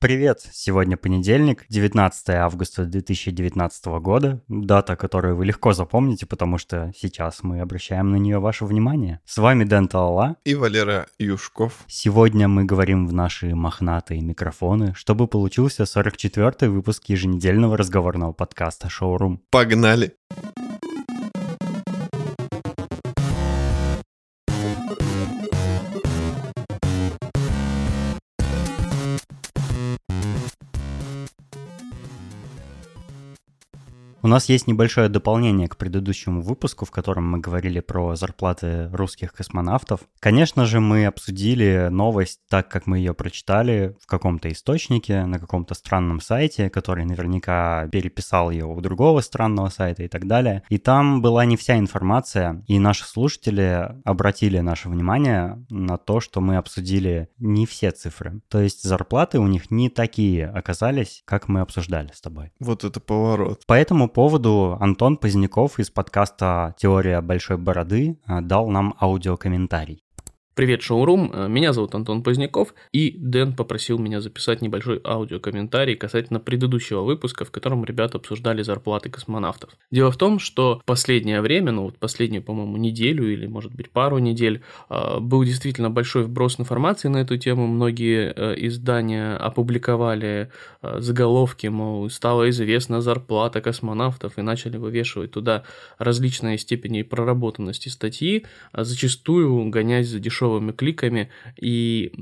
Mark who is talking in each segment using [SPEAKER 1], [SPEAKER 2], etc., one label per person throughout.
[SPEAKER 1] Привет! Сегодня понедельник, 19 августа 2019 года, дата, которую вы легко запомните, потому что сейчас мы обращаем на нее ваше внимание. С вами Дэн Талала
[SPEAKER 2] и Валера Юшков.
[SPEAKER 1] Сегодня мы говорим в наши мохнатые микрофоны, чтобы получился 44-й выпуск еженедельного разговорного подкаста «Шоурум».
[SPEAKER 2] Погнали!
[SPEAKER 1] У нас есть небольшое дополнение к предыдущему выпуску, в котором мы говорили про зарплаты русских космонавтов. Конечно же, мы обсудили новость так, как мы ее прочитали в каком-то источнике, на каком-то странном сайте, который наверняка переписал ее у другого странного сайта и так далее. И там была не вся информация, и наши слушатели обратили наше внимание на то, что мы обсудили не все цифры. То есть зарплаты у них не такие оказались, как мы обсуждали с тобой.
[SPEAKER 2] Вот это поворот.
[SPEAKER 1] Поэтому поводу Антон Поздняков из подкаста «Теория большой бороды» э, дал нам аудиокомментарий.
[SPEAKER 3] Привет, шоурум. Э, меня зовут Антон Поздняков, и Дэн попросил меня записать небольшой аудиокомментарий касательно предыдущего выпуска, в котором ребята обсуждали зарплаты космонавтов. Дело в том, что последнее время, ну вот последнюю, по-моему, неделю или, может быть, пару недель, э, был действительно большой вброс информации на эту тему. Многие э, издания опубликовали заголовки, мол, стала известна зарплата космонавтов, и начали вывешивать туда различные степени проработанности статьи, а зачастую гонясь за дешевым дешевыми кликами и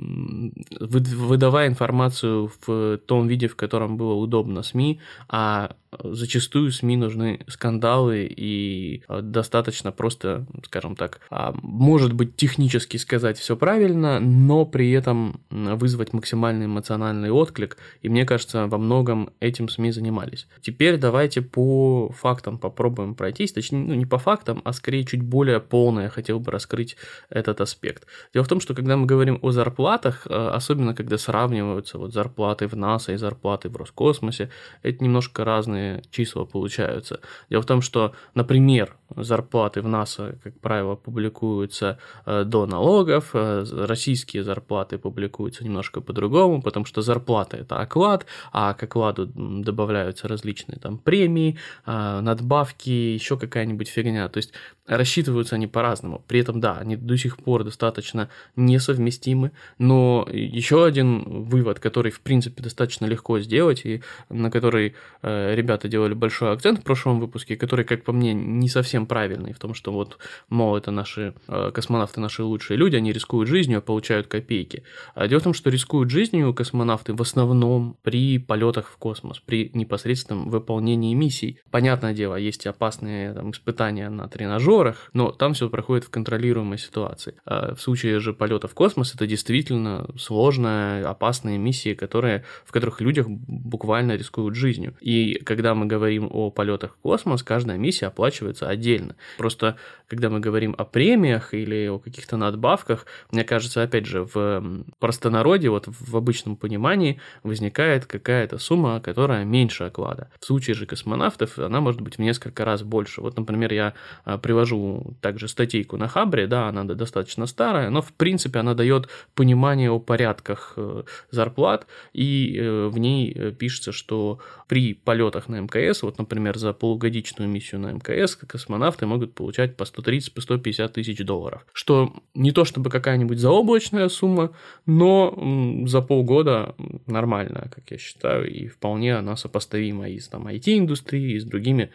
[SPEAKER 3] выдавая информацию в том виде, в котором было удобно СМИ, а зачастую СМИ нужны скандалы и э, достаточно просто, скажем так, а, может быть технически сказать все правильно, но при этом вызвать максимальный эмоциональный отклик. И мне кажется, во многом этим СМИ занимались. Теперь давайте по фактам попробуем пройтись, точнее, ну не по фактам, а скорее чуть более полно я хотел бы раскрыть этот аспект. Дело в том, что когда мы говорим о зарплатах, э, особенно когда сравниваются вот зарплаты в НАСА и зарплаты в Роскосмосе, это немножко разные разные числа получаются. Дело в том, что, например, зарплаты в НАСА, как правило, публикуются э, до налогов, э, российские зарплаты публикуются немножко по-другому, потому что зарплата это оклад, а к окладу добавляются различные там премии, э, надбавки, еще какая-нибудь фигня. То есть рассчитываются они по-разному. При этом, да, они до сих пор достаточно несовместимы, но еще один вывод, который, в принципе, достаточно легко сделать, и на который э, ребята делали большой акцент в прошлом выпуске, который, как по мне, не совсем правильный, в том, что вот, мол, это наши э, космонавты, наши лучшие люди, они рискуют жизнью, а получают копейки. А дело в том, что рискуют жизнью космонавты в основном при полетах в космос, при непосредственном выполнении миссий. Понятное дело, есть опасные там, испытания на тренажере, коридорах, но там все проходит в контролируемой ситуации. А в случае же полета в космос это действительно сложная, опасная миссия, которые, в которых людях буквально рискуют жизнью. И когда мы говорим о полетах в космос, каждая миссия оплачивается отдельно. Просто когда мы говорим о премиях или о каких-то надбавках, мне кажется, опять же, в простонародье, вот в обычном понимании возникает какая-то сумма, которая меньше оклада. В случае же космонавтов она может быть в несколько раз больше. Вот, например, я а, привожу также статейку на Хабре, да, она достаточно старая, но в принципе она дает понимание о порядках э, зарплат, и э, в ней э, пишется, что при полетах на МКС, вот, например, за полугодичную миссию на МКС, космонавты могут получать по 130-150 тысяч долларов, что не то чтобы какая-нибудь заоблачная сумма, но за полгода нормально, как я считаю, и вполне она сопоставима и с там IT-индустрией, и с другими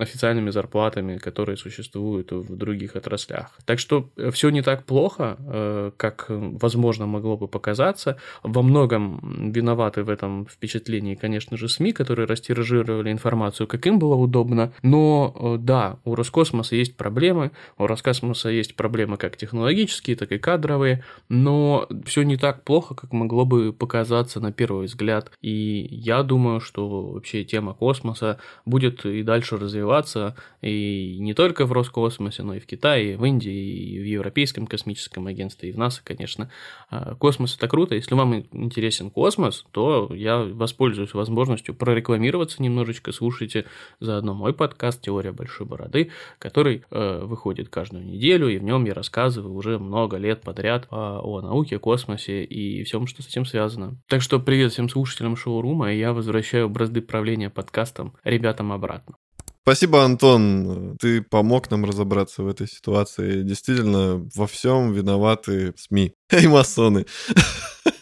[SPEAKER 3] официальными зарплатами, которые существуют в других отраслях. Так что э, все не так плохо, э, как, возможно, могло бы показаться. Во многом виноваты в этом впечатлении, конечно же, СМИ, которые растиражировали информацию, как им было удобно. Но э, да, у Роскосмоса есть проблемы, у Роскосмоса есть проблемы как технологические, так и кадровые, но все не так плохо, как могло бы показаться на первый взгляд. И я думаю, что вообще тема космоса будет и дальше развиваться, и не только в Роскосмосе, космосе, но и в Китае, и в Индии, и в Европейском космическом агентстве, и в НАСА, конечно. А, космос – это круто. Если вам интересен космос, то я воспользуюсь возможностью прорекламироваться немного немножечко слушайте заодно мой подкаст «Теория большой бороды», который э, выходит каждую неделю, и в нем я рассказываю уже много лет подряд о, о науке, космосе и всем, что с этим связано. Так что привет всем слушателям шоурума, и я возвращаю бразды правления подкастом ребятам обратно.
[SPEAKER 2] Спасибо, Антон. Ты помог нам разобраться в этой ситуации. Действительно, во всем виноваты СМИ и масоны.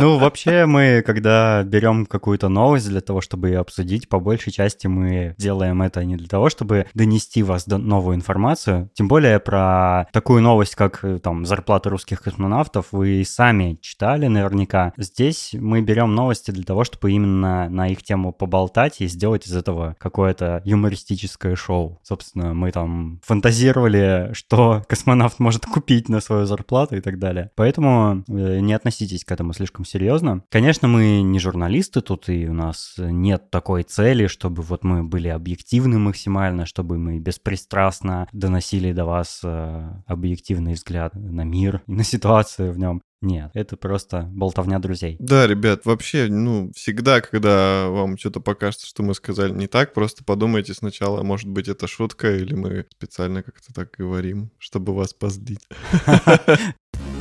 [SPEAKER 1] Ну, вообще, мы, когда берем какую-то новость для того, чтобы ее обсудить, по большей части мы делаем это не для того, чтобы донести вас до новую информацию. Тем более про такую новость, как там зарплата русских космонавтов, вы сами читали наверняка. Здесь мы берем новости для того, чтобы именно на их тему поболтать и сделать из этого какое-то юмористическое шоу. Собственно, мы там фантазировали, что космонавт может купить на свою зарплату и так далее. Поэтому э, не относитесь к этому слишком серьезно. Конечно, мы не журналисты тут, и у нас нет такой цели, чтобы вот мы были объективны максимально, чтобы мы беспристрастно доносили до вас э, объективный взгляд на мир и на ситуацию в нем. Нет, это просто болтовня друзей.
[SPEAKER 2] Да, ребят, вообще, ну, всегда, когда вам что-то покажется, что мы сказали не так, просто подумайте сначала, может быть, это шутка, или мы специально как-то так говорим, чтобы вас позлить.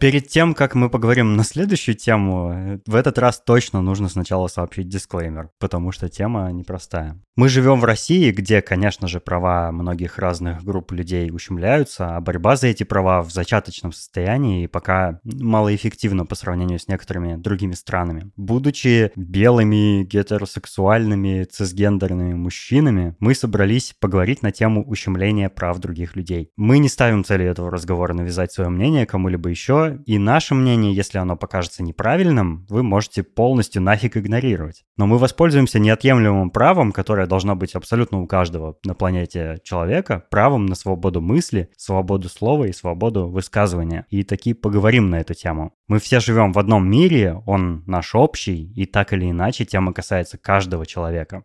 [SPEAKER 1] Перед тем, как мы поговорим на следующую тему, в этот раз точно нужно сначала сообщить дисклеймер, потому что тема непростая. Мы живем в России, где, конечно же, права многих разных групп людей ущемляются, а борьба за эти права в зачаточном состоянии и пока малоэффективна по сравнению с некоторыми другими странами. Будучи белыми, гетеросексуальными, цисгендерными мужчинами, мы собрались поговорить на тему ущемления прав других людей. Мы не ставим цели этого разговора навязать свое мнение кому-либо еще, и наше мнение, если оно покажется неправильным, вы можете полностью нафиг игнорировать. Но мы воспользуемся неотъемлемым правом, которое должно быть абсолютно у каждого на планете человека, правом на свободу мысли, свободу слова и свободу высказывания. И таки поговорим на эту тему. Мы все живем в одном мире, он наш общий, и так или иначе тема касается каждого человека,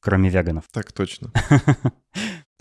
[SPEAKER 1] кроме веганов.
[SPEAKER 2] Так точно.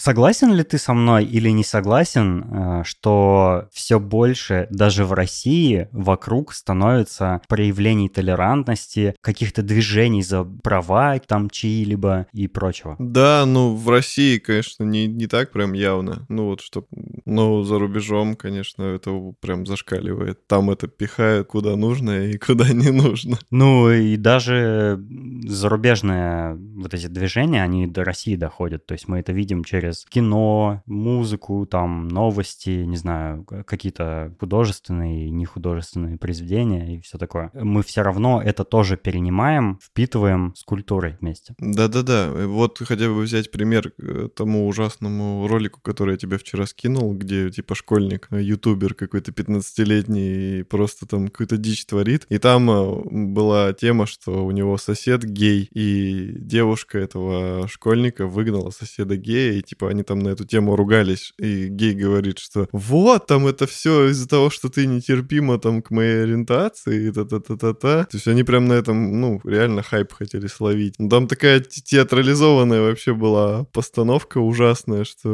[SPEAKER 1] Согласен ли ты со мной или не согласен, э, что все больше даже в России вокруг становится проявлений толерантности, каких-то движений за права там чьи-либо и прочего?
[SPEAKER 2] Да, ну в России, конечно, не, не так прям явно. Ну вот что, но за рубежом, конечно, это прям зашкаливает. Там это пихают куда нужно и куда не нужно.
[SPEAKER 1] Ну и даже зарубежные вот эти движения, они до России доходят. То есть мы это видим через через кино, музыку, там, новости, не знаю, какие-то художественные и нехудожественные произведения и все такое. Мы все равно это тоже перенимаем, впитываем с культурой вместе.
[SPEAKER 2] Да-да-да. Вот хотя бы взять пример э, тому ужасному ролику, который я тебе вчера скинул, где типа школьник, э, ютубер какой-то 15-летний, просто там какую-то дичь творит. И там э, была тема, что у него сосед гей, и девушка этого школьника выгнала соседа гея, и типа типа они там на эту тему ругались, и гей говорит, что вот, там это все из-за того, что ты нетерпима там к моей ориентации, и та-та-та-та-та. То есть они прям на этом, ну, реально хайп хотели словить. Ну, там такая театрализованная вообще была постановка ужасная, что...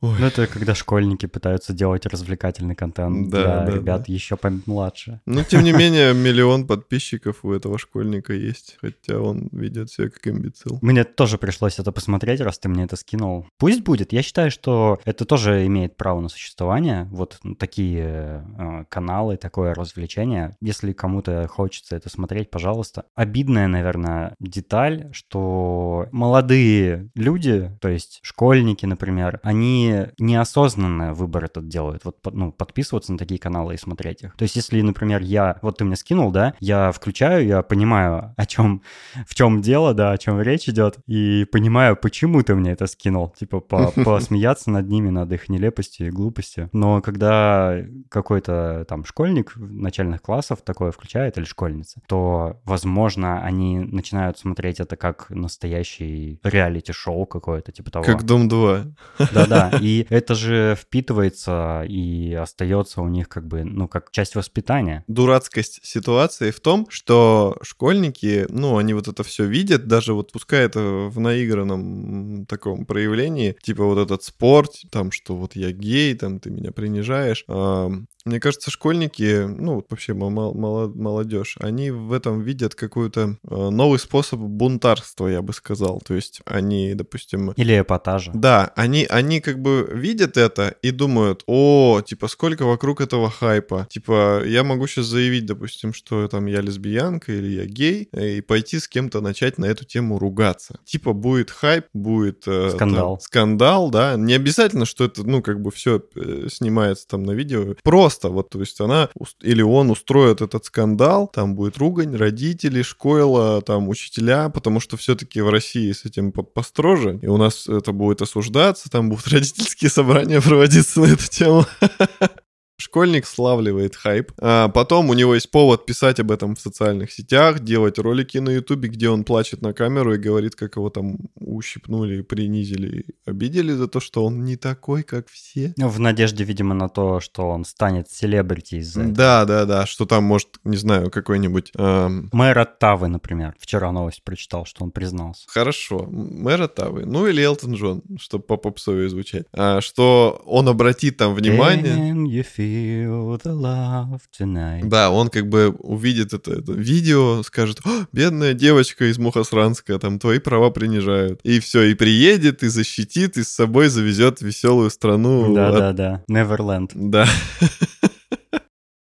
[SPEAKER 1] Ой. Ну, это когда школьники пытаются делать развлекательный контент да, для да, ребят да. еще помладше.
[SPEAKER 2] Ну, тем не менее, миллион подписчиков у этого школьника есть, хотя он ведет себя как имбецил.
[SPEAKER 1] Мне тоже пришлось это посмотреть, раз ты мне это скинул. Пусть пусть будет. Я считаю, что это тоже имеет право на существование. Вот такие э, каналы, такое развлечение. Если кому-то хочется это смотреть, пожалуйста. Обидная, наверное, деталь, что молодые люди, то есть школьники, например, они неосознанно выбор этот делают. Вот ну, подписываться на такие каналы и смотреть их. То есть если, например, я, вот ты мне скинул, да, я включаю, я понимаю, о чем, в чем дело, да, о чем речь идет, и понимаю, почему ты мне это скинул. Типа, посмеяться над ними, над их нелепостью и глупостью. Но когда какой-то там школьник начальных классов такое включает или школьница, то, возможно, они начинают смотреть это как настоящий реалити-шоу какое-то, типа того.
[SPEAKER 2] Как «Дом 2».
[SPEAKER 1] Да-да, и это же впитывается и остается у них как бы, ну, как часть воспитания.
[SPEAKER 2] Дурацкость ситуации в том, что школьники, ну, они вот это все видят, даже вот пускай это в наигранном таком проявлении, типа вот этот спорт, там, что вот я гей, там, ты меня принижаешь, мне кажется, школьники, ну, вообще молодежь, они в этом видят какой-то э, новый способ бунтарства, я бы сказал. То есть они, допустим...
[SPEAKER 1] Или эпатажа.
[SPEAKER 2] Да, они, они как бы видят это и думают, о, типа, сколько вокруг этого хайпа. Типа, я могу сейчас заявить, допустим, что там я лесбиянка или я гей, и пойти с кем-то начать на эту тему ругаться. Типа, будет хайп, будет...
[SPEAKER 1] Э, скандал.
[SPEAKER 2] Там, скандал, да. Не обязательно, что это, ну, как бы все э, снимается там на видео. Просто. Вот, то есть она или он устроит этот скандал, там будет ругань, родители, школа, там учителя, потому что все-таки в России с этим построже, и у нас это будет осуждаться, там будут родительские собрания проводиться на эту тему. Школьник славливает хайп. А потом у него есть повод писать об этом в социальных сетях, делать ролики на ютубе, где он плачет на камеру и говорит, как его там ущипнули, принизили, обидели за то, что он не такой, как все.
[SPEAKER 1] В надежде, видимо, на то, что он станет селебрити из-за
[SPEAKER 2] Да, да, да, что там может, не знаю, какой-нибудь... Эм...
[SPEAKER 1] Мэр Оттавы, например. Вчера новость прочитал, что он признался.
[SPEAKER 2] Хорошо, мэр Оттавы. Ну или Элтон Джон, чтобы по попсове звучать. А, что он обратит там внимание. Да, он как бы увидит это, это видео, скажет, бедная девочка из Мухосранска, там твои права принижают. И все, и приедет, и защитит, и с собой завезет веселую страну.
[SPEAKER 1] Да-да-да, Неверленд.
[SPEAKER 2] Да.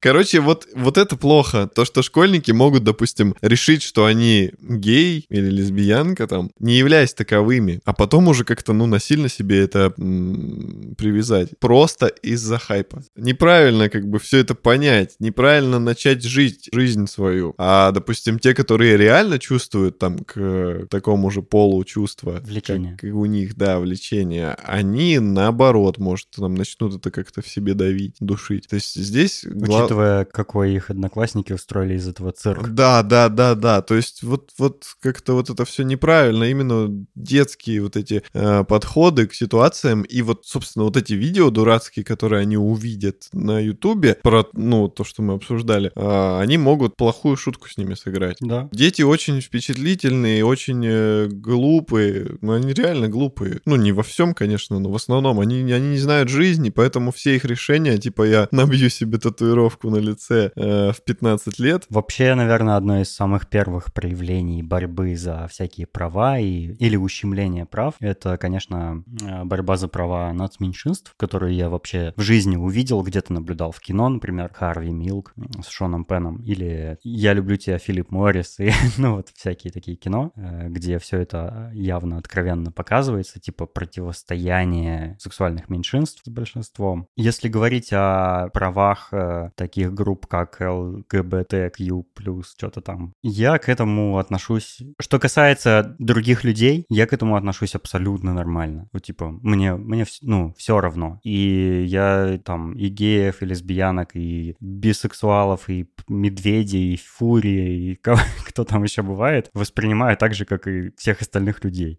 [SPEAKER 2] Короче, вот, вот это плохо. То, что школьники могут, допустим, решить, что они гей или лесбиянка там, не являясь таковыми, а потом уже как-то, ну, насильно себе это м- привязать. Просто из-за хайпа. Неправильно как бы все это понять, неправильно начать жить жизнь свою. А, допустим, те, которые реально чувствуют там к такому же полу чувства,
[SPEAKER 1] влечение.
[SPEAKER 2] Как, у них, да, влечение, они наоборот, может, там начнут это как-то в себе давить, душить. То есть здесь...
[SPEAKER 1] Учитывая учитывая, какой их одноклассники устроили из этого цирка.
[SPEAKER 2] Да, да, да, да. То есть вот, вот как-то вот это все неправильно. Именно детские вот эти э, подходы к ситуациям и вот, собственно, вот эти видео дурацкие, которые они увидят на Ютубе про, ну, то, что мы обсуждали, э, они могут плохую шутку с ними сыграть.
[SPEAKER 1] Да.
[SPEAKER 2] Дети очень впечатлительные, очень э, глупые. Ну, они реально глупые. Ну, не во всем, конечно, но в основном они, они не знают жизни, поэтому все их решения, типа, я набью себе татуировку татуировку на лице э, в 15 лет.
[SPEAKER 1] Вообще, наверное, одно из самых первых проявлений борьбы за всякие права и, или ущемление прав, это, конечно, э, борьба за права нацменьшинств, которую я вообще в жизни увидел, где-то наблюдал в кино, например, Харви Милк с Шоном Пеном, или «Я люблю тебя, Филипп Моррис», и, ну, вот всякие такие кино, э, где все это явно откровенно показывается, типа противостояние сексуальных меньшинств с большинством. Если говорить о правах э, таких групп, как ЛГБТQ+, что-то там. Я к этому отношусь... Что касается других людей, я к этому отношусь абсолютно нормально. Вот, типа, мне, мне ну, все равно. И я там и геев, и лесбиянок, и бисексуалов, и медведей, и фурии, и кого, кто там еще бывает, воспринимаю так же, как и всех остальных людей.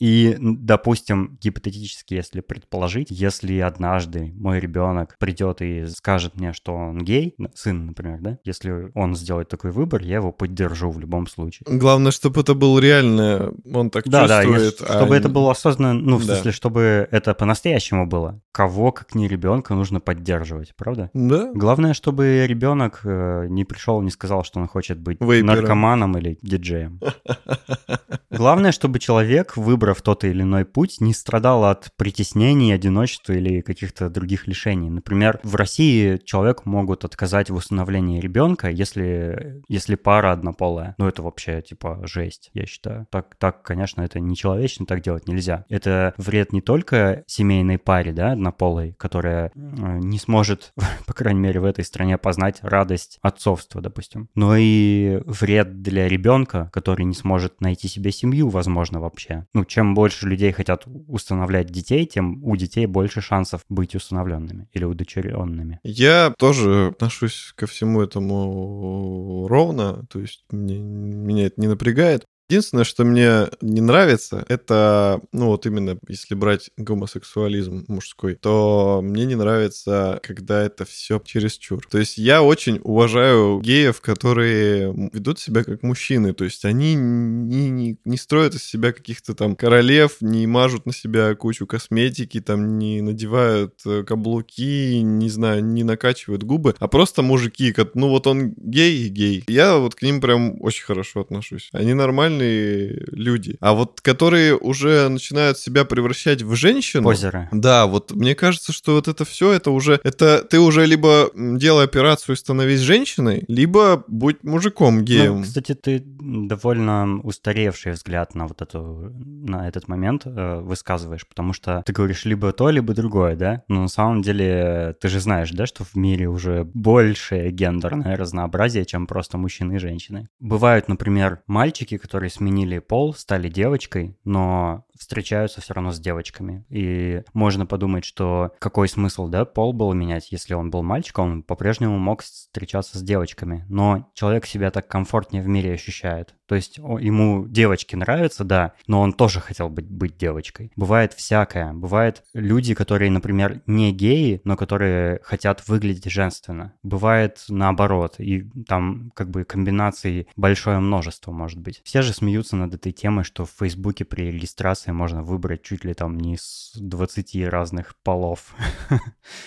[SPEAKER 1] И, допустим, гипотетически, если предположить, если однажды мой ребенок придет и скажет мне, что он гей, гей, сын, например, да, если он сделает такой выбор, я его поддержу в любом случае.
[SPEAKER 2] Главное, чтобы это был реально, он так да, чувствует.
[SPEAKER 1] Да, чтобы а это было осознанно, ну, в да. смысле, чтобы это по-настоящему было. Кого, как не ребенка, нужно поддерживать, правда?
[SPEAKER 2] Да.
[SPEAKER 1] Главное, чтобы ребенок э, не пришел, не сказал, что он хочет быть Вейпером. наркоманом или диджеем. Главное, чтобы человек, выбрав тот или иной путь, не страдал от притеснений, одиночества или каких-то других лишений. Например, в России человек могут отказать в усыновлении ребенка, если, если пара однополая. Ну, это вообще, типа, жесть, я считаю. Так, так, конечно, это нечеловечно, так делать нельзя. Это вред не только семейной паре, да, однополой, которая э, не сможет, по крайней мере, в этой стране познать радость отцовства, допустим, но и вред для ребенка, который не сможет найти себе семью, возможно, вообще. Ну, чем больше людей хотят устанавливать детей, тем у детей больше шансов быть усыновленными или удочеренными.
[SPEAKER 2] Я тоже отношусь ко всему этому ровно, то есть мне, меня это не напрягает. Единственное, что мне не нравится, это, ну вот именно если брать гомосексуализм мужской, то мне не нравится, когда это все чересчур. То есть я очень уважаю геев, которые ведут себя как мужчины, то есть они не, не, не строят из себя каких-то там королев, не мажут на себя кучу косметики, там не надевают э, каблуки, не знаю, не накачивают губы, а просто мужики, ну вот он гей и гей. Я вот к ним прям очень хорошо отношусь. Они нормальные люди. А вот которые уже начинают себя превращать в женщину...
[SPEAKER 1] Озеро.
[SPEAKER 2] Да, вот мне кажется, что вот это все, это уже... Это ты уже либо делай операцию и становись женщиной, либо будь мужиком геем.
[SPEAKER 1] Ну, кстати, ты довольно устаревший взгляд на вот эту, на этот момент э, высказываешь, потому что ты говоришь либо то, либо другое, да? Но на самом деле ты же знаешь, да, что в мире уже большее гендерное разнообразие, чем просто мужчины и женщины. Бывают, например, мальчики, которые сменили пол, стали девочкой, но встречаются все равно с девочками. И можно подумать, что какой смысл, да, пол был менять, если он был мальчиком, он по-прежнему мог встречаться с девочками. Но человек себя так комфортнее в мире ощущает. То есть ему девочки нравятся, да, но он тоже хотел быть, быть девочкой. Бывает всякое. Бывает люди, которые, например, не геи, но которые хотят выглядеть женственно. Бывает наоборот. И там как бы комбинаций большое множество может быть. Все же смеются над этой темой, что в Фейсбуке при регистрации можно выбрать чуть ли там не с 20 разных полов.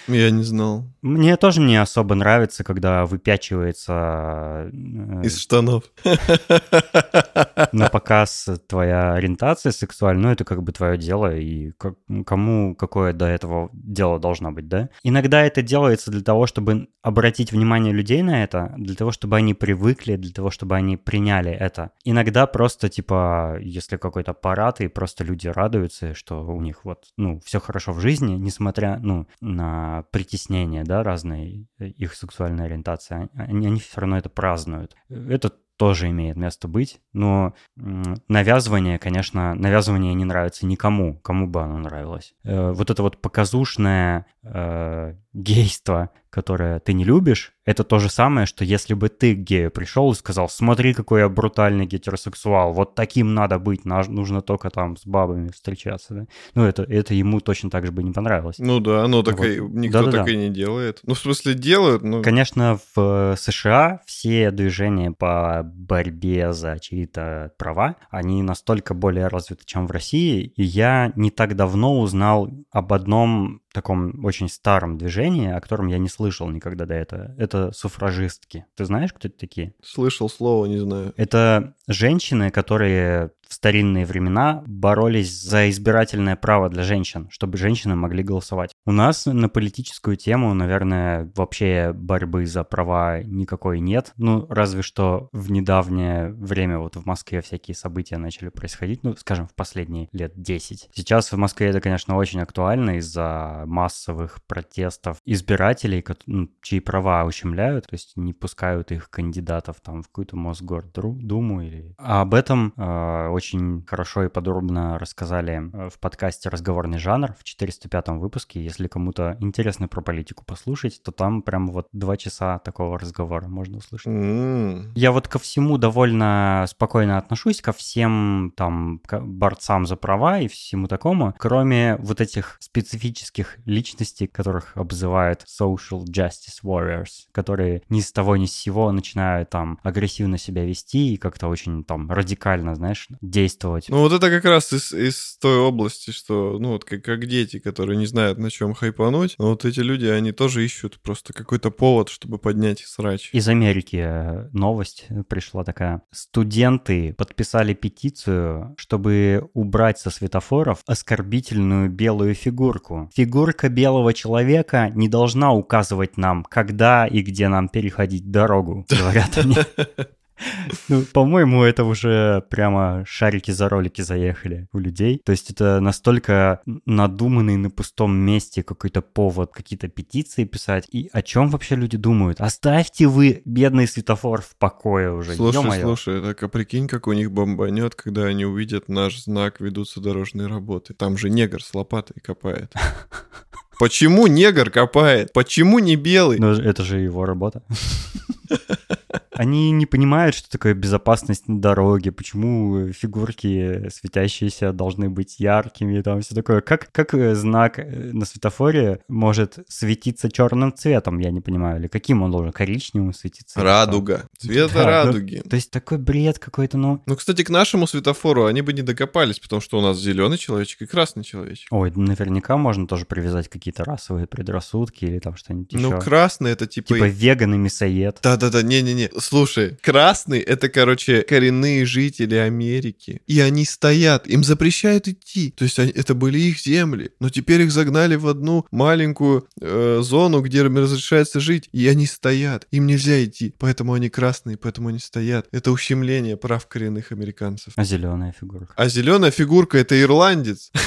[SPEAKER 2] Я не знал.
[SPEAKER 1] Мне тоже не особо нравится, когда выпячивается...
[SPEAKER 2] Э, Из штанов.
[SPEAKER 1] на показ твоя ориентация сексуальная, ну, это как бы твое дело, и кому какое до этого дело должно быть, да? Иногда это делается для того, чтобы обратить внимание людей на это, для того, чтобы они привыкли, для того, чтобы они приняли это. Иногда просто, типа, если какой-то парад, и просто люди радуются, что у них вот, ну, все хорошо в жизни, несмотря, ну, на притеснение, да, разные их сексуальной ориентации, они, они все равно это празднуют. Это тоже имеет место быть, но навязывание, конечно, навязывание не нравится никому, кому бы оно нравилось. Э, вот это вот показушное э, гейство, которое ты не любишь, это то же самое, что если бы ты к гею пришел и сказал, смотри, какой я брутальный гетеросексуал, вот таким надо быть, нужно только там с бабами встречаться, да? Ну, это, это ему точно так же бы не понравилось.
[SPEAKER 2] Ну да, ну так вот. и, никто Да-да-да. так и не делает. Ну, в смысле, делают, но...
[SPEAKER 1] Конечно, в США все движения по борьбе за чьи-то права, они настолько более развиты, чем в России, и я не так давно узнал об одном таком очень старом движении, о котором я не слышал никогда до этого. Это суфражистки. Ты знаешь, кто это такие?
[SPEAKER 2] Слышал слово, не знаю.
[SPEAKER 1] Это женщины, которые в старинные времена боролись за избирательное право для женщин, чтобы женщины могли голосовать. У нас на политическую тему, наверное, вообще борьбы за права никакой нет. Ну, разве что в недавнее время вот в Москве всякие события начали происходить, ну, скажем, в последние лет 10. Сейчас в Москве это, конечно, очень актуально из-за массовых протестов избирателей, ну, чьи права ущемляют, то есть не пускают их кандидатов там в какую-то Мосгордуму или... А об этом э, очень хорошо и подробно рассказали э, в подкасте «Разговорный жанр» в 405 выпуске. Если кому-то интересно про политику послушать, то там прям вот два часа такого разговора можно услышать.
[SPEAKER 2] Mm.
[SPEAKER 1] Я вот ко всему довольно спокойно отношусь, ко всем там борцам за права и всему такому, кроме вот этих специфических личностей, которых обзывают social justice warriors, которые ни с того ни с сего начинают там агрессивно себя вести и как-то очень там радикально, знаешь, действовать.
[SPEAKER 2] Ну вот это как раз из, из той области, что, ну вот как, как дети, которые не знают, на чем хайпануть, но вот эти люди, они тоже ищут просто какой-то повод, чтобы поднять срач.
[SPEAKER 1] Из Америки э, новость пришла такая. Студенты подписали петицию, чтобы убрать со светофоров оскорбительную белую фигурку. Фигурка белого человека не должна указывать нам, когда и где нам переходить дорогу, говорят они. Ну, по-моему, это уже прямо шарики за ролики заехали у людей. То есть это настолько надуманный на пустом месте какой-то повод, какие-то петиции писать. И о чем вообще люди думают? Оставьте вы бедный светофор в покое уже.
[SPEAKER 2] Слушай, Ё-моё. слушай, так а прикинь, как у них бомбанет, когда они увидят наш знак «Ведутся дорожные работы». Там же негр с лопатой копает. Почему негр копает? Почему не белый?
[SPEAKER 1] Ну, это же его работа. Они не понимают, что такое безопасность на дороге, почему фигурки светящиеся должны быть яркими, там все такое. Как, как э, знак э, на светофоре может светиться черным цветом, я не понимаю, или каким он должен, коричневым светиться?
[SPEAKER 2] Радуга. Цвета
[SPEAKER 1] Да,
[SPEAKER 2] радуги.
[SPEAKER 1] То есть такой бред какой-то, ну...
[SPEAKER 2] Ну, кстати, к нашему светофору они бы не докопались, потому что у нас зеленый человечек и красный человечек.
[SPEAKER 1] Ой, наверняка можно тоже привязать какие-то расовые предрассудки или там что-нибудь еще.
[SPEAKER 2] Ну, красный это типа...
[SPEAKER 1] Типа веган и мясоед.
[SPEAKER 2] Да-да-да, не-не-не. Слушай, красный — это, короче, коренные жители Америки. И они стоят, им запрещают идти. То есть они- это были их земли. Но теперь их загнали в одну маленькую э, зону, где разрешается жить. И они стоят. Им нельзя идти. Поэтому они красные, поэтому они стоят. Это ущемление прав коренных американцев.
[SPEAKER 1] А зеленая фигурка?
[SPEAKER 2] А зеленая фигурка — это ирландец.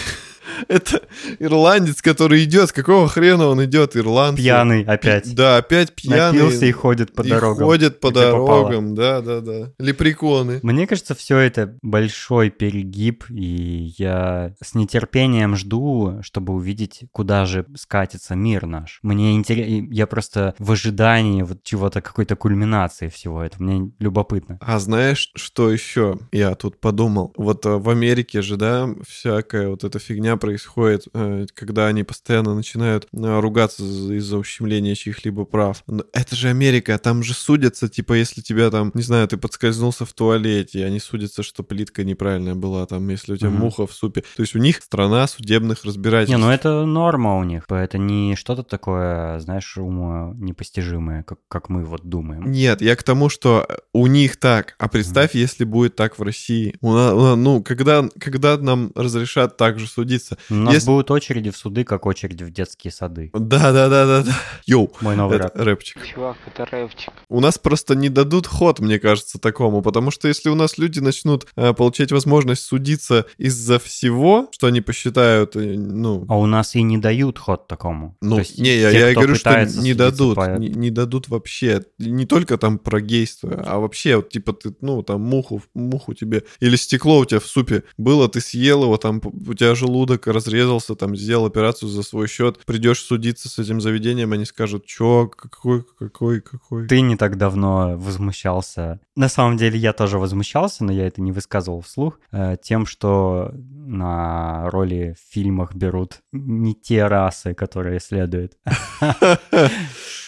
[SPEAKER 2] Это ирландец, который идет. Какого хрена он идет, ирландцы?
[SPEAKER 1] Пьяный опять.
[SPEAKER 2] Да, опять пьяный.
[SPEAKER 1] Напился и ходит по
[SPEAKER 2] И
[SPEAKER 1] дорогам.
[SPEAKER 2] ходят по
[SPEAKER 1] попало.
[SPEAKER 2] дорогам, да, да, да. Лепреконы.
[SPEAKER 1] Мне кажется, все это большой перегиб, и я с нетерпением жду, чтобы увидеть, куда же скатится мир наш. Мне интересно, я просто в ожидании вот чего-то, какой-то кульминации всего этого. Мне любопытно.
[SPEAKER 2] А знаешь, что еще? Я тут подумал. Вот э, в Америке же, да, всякая вот эта фигня происходит, э, когда они постоянно начинают э, ругаться за- из-за ущемления чьих-либо прав. Но это же Америка, там же судятся, типа, если тебя там, не знаю, ты подскользнулся в туалете, они судятся, что плитка неправильная была, там, если у тебя
[SPEAKER 1] Мгм.
[SPEAKER 2] муха в супе. То есть у них страна судебных разбирательств.
[SPEAKER 1] Не, ну это норма у них. Это не что-то такое, знаешь, уму непостижимое, как, как мы вот думаем.
[SPEAKER 2] Нет, я к тому, что у них так. А представь, если будет так в России. У на- у на- ну, когда, когда нам разрешат так же судиться?
[SPEAKER 1] У нас
[SPEAKER 2] Если-
[SPEAKER 1] будут очереди в суды, как очередь в детские сады.
[SPEAKER 2] Да, да, да, да, да. Йоу.
[SPEAKER 1] Мой новый
[SPEAKER 2] Это
[SPEAKER 1] рэп.
[SPEAKER 2] рэпчик.
[SPEAKER 4] Чувак, это рэпчик.
[SPEAKER 2] У нас просто не дадут ход, мне кажется, такому, потому что если у нас люди начнут э, получать возможность судиться из-за всего, что они посчитают, э, ну,
[SPEAKER 1] А у нас и не дают ход такому.
[SPEAKER 2] Ну,
[SPEAKER 1] То есть
[SPEAKER 2] не, я,
[SPEAKER 1] те,
[SPEAKER 2] я говорю, что не дадут,
[SPEAKER 1] по-
[SPEAKER 2] не, не дадут вообще. Не только там про гейство, а вообще, вот, типа, ты, ну, там, муху, муху тебе, или стекло у тебя в супе было, ты съел его, там, у тебя желудок разрезался, там, сделал операцию за свой счет, придешь судиться с этим заведением, они скажут, чё, какой, какой, какой.
[SPEAKER 1] Ты не так давно возмущался. На самом деле я тоже возмущался, но я это не высказывал вслух, э, тем, что на роли в фильмах берут не те расы, которые следует.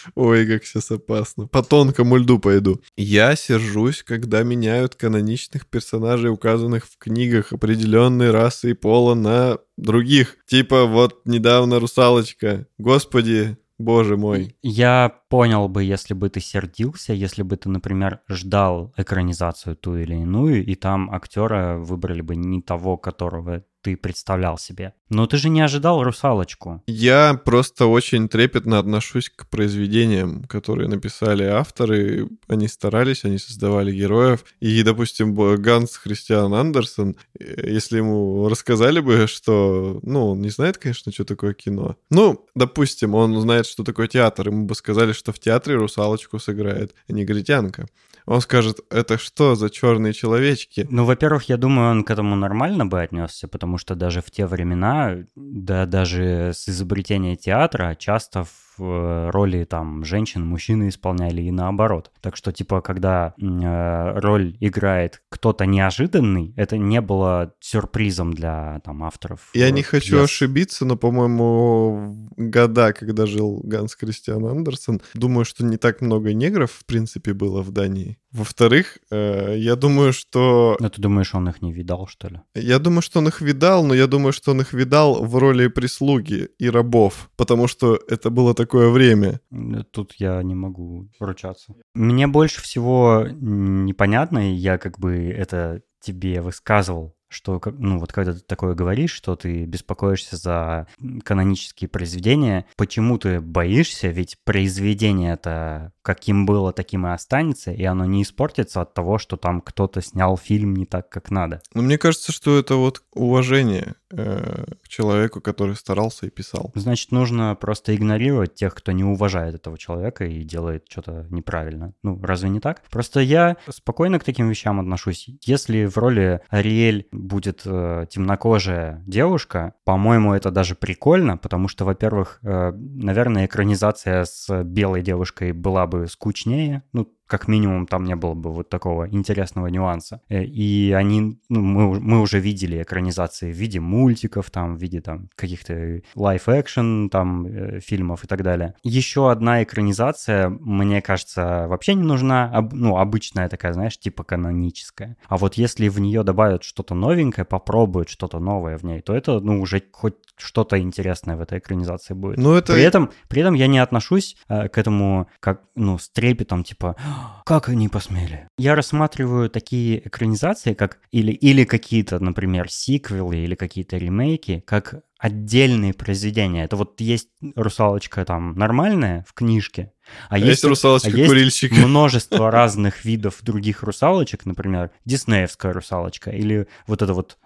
[SPEAKER 2] Ой, как сейчас опасно. По тонкому льду пойду. Я сержусь, когда меняют каноничных персонажей, указанных в книгах определенной расы и пола на других. Типа вот недавно русалочка. Господи, боже мой.
[SPEAKER 1] Я понял бы, если бы ты сердился, если бы ты, например, ждал экранизацию ту или иную, и там актера выбрали бы не того, которого ты представлял себе. Но ты же не ожидал русалочку.
[SPEAKER 2] Я просто очень трепетно отношусь к произведениям, которые написали авторы. Они старались, они создавали героев. И, допустим, Ганс Христиан Андерсон, э, если ему рассказали бы, что... Ну, он не знает, конечно, что такое кино. Ну, допустим, он знает, что такое театр. Ему бы сказали, что в театре русалочку сыграет негритянка. Он скажет, это что за черные человечки?
[SPEAKER 1] Ну, во-первых, я думаю, он к этому нормально бы отнесся, потому что даже в те времена, да даже с изобретения театра, часто в роли там женщин мужчины исполняли и наоборот. Так что, типа, когда э, роль играет кто-то неожиданный, это не было сюрпризом для там авторов.
[SPEAKER 2] Я
[SPEAKER 1] э,
[SPEAKER 2] не хочу
[SPEAKER 1] пьес.
[SPEAKER 2] ошибиться, но, по-моему, года, когда жил Ганс Кристиан Андерсон, думаю, что не так много негров, в принципе, было в Дании. Во-вторых, э, я думаю, что...
[SPEAKER 1] Ну, ты думаешь, он их не видал, что ли?
[SPEAKER 2] Я думаю, что он их видал, но я думаю, что он их видал в роли прислуги и рабов, потому что это было такое время.
[SPEAKER 1] М, Тут я не могу ручаться. Мне больше всего непонятно, и я как бы это тебе высказывал, что, ну вот когда ты такое говоришь, что ты беспокоишься за канонические произведения, почему ты боишься, ведь произведение это каким было, таким и останется, и оно не испортится от того, что там кто-то снял фильм не так, как надо.
[SPEAKER 2] Но мне кажется, что это вот уважение э, к человеку, который старался и писал.
[SPEAKER 1] Значит, нужно просто игнорировать тех, кто не уважает этого человека и делает что-то неправильно. Ну, разве не так? Просто я спокойно к таким вещам отношусь. Если в роли Ариэль будет э, темнокожая девушка, по-моему, это даже прикольно, потому что, во-первых, э, наверное, экранизация с белой девушкой была бы скучнее. Ну, как минимум там не было бы вот такого интересного нюанса. Э, и они, ну, мы, мы уже видели экранизации в виде мультиков, там, в виде там каких-то лайф-экшен, там, э, фильмов и так далее. Еще одна экранизация, мне кажется, вообще не нужна, об, ну, обычная такая, знаешь, типа каноническая. А вот если в нее добавят что-то новенькое, попробуют что-то новое в ней, то это, ну, уже хоть что-то интересное в этой экранизации будет.
[SPEAKER 2] Ну, это...
[SPEAKER 1] При этом, при этом я не отношусь э, к этому как, ну, с трепетом, типа, как они посмели? Я рассматриваю такие экранизации, как или, или какие-то, например, сиквелы или какие-то ремейки, как отдельные произведения. Это вот есть русалочка там нормальная в книжке,
[SPEAKER 2] а, а есть, есть русалочка-курильщик.
[SPEAKER 1] А есть множество разных видов других русалочек, например, диснеевская русалочка или вот это вот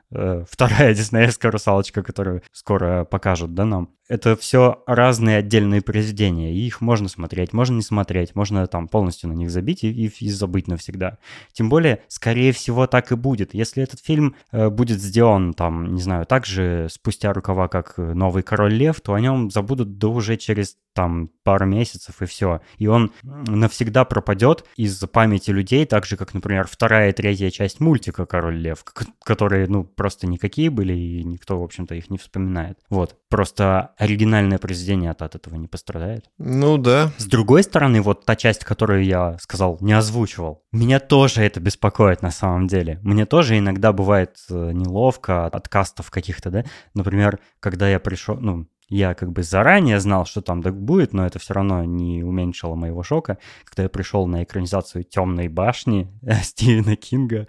[SPEAKER 1] вторая диснеевская русалочка, которую скоро покажут, да, нам. Это все разные отдельные произведения, и их можно смотреть, можно не смотреть, можно там полностью на них забить и, и, забыть навсегда. Тем более, скорее всего, так и будет. Если этот фильм э, будет сделан там, не знаю, так же спустя рукава, как «Новый король лев», то о нем забудут да уже через там пару месяцев и все. И он навсегда пропадет из памяти людей, так же, как, например, вторая и третья часть мультика «Король лев», которые, ну, просто никакие были, и никто, в общем-то, их не вспоминает. Вот. Просто оригинальное произведение от, от этого не пострадает.
[SPEAKER 2] Ну да.
[SPEAKER 1] С другой стороны, вот та часть, которую я сказал, не озвучивал, меня тоже это беспокоит на самом деле. Мне тоже иногда бывает э, неловко от кастов каких-то, да. Например, когда я пришел, ну, я как бы заранее знал, что там так будет, но это все равно не уменьшило моего шока, когда я пришел на экранизацию «Темной башни» Стивена Кинга,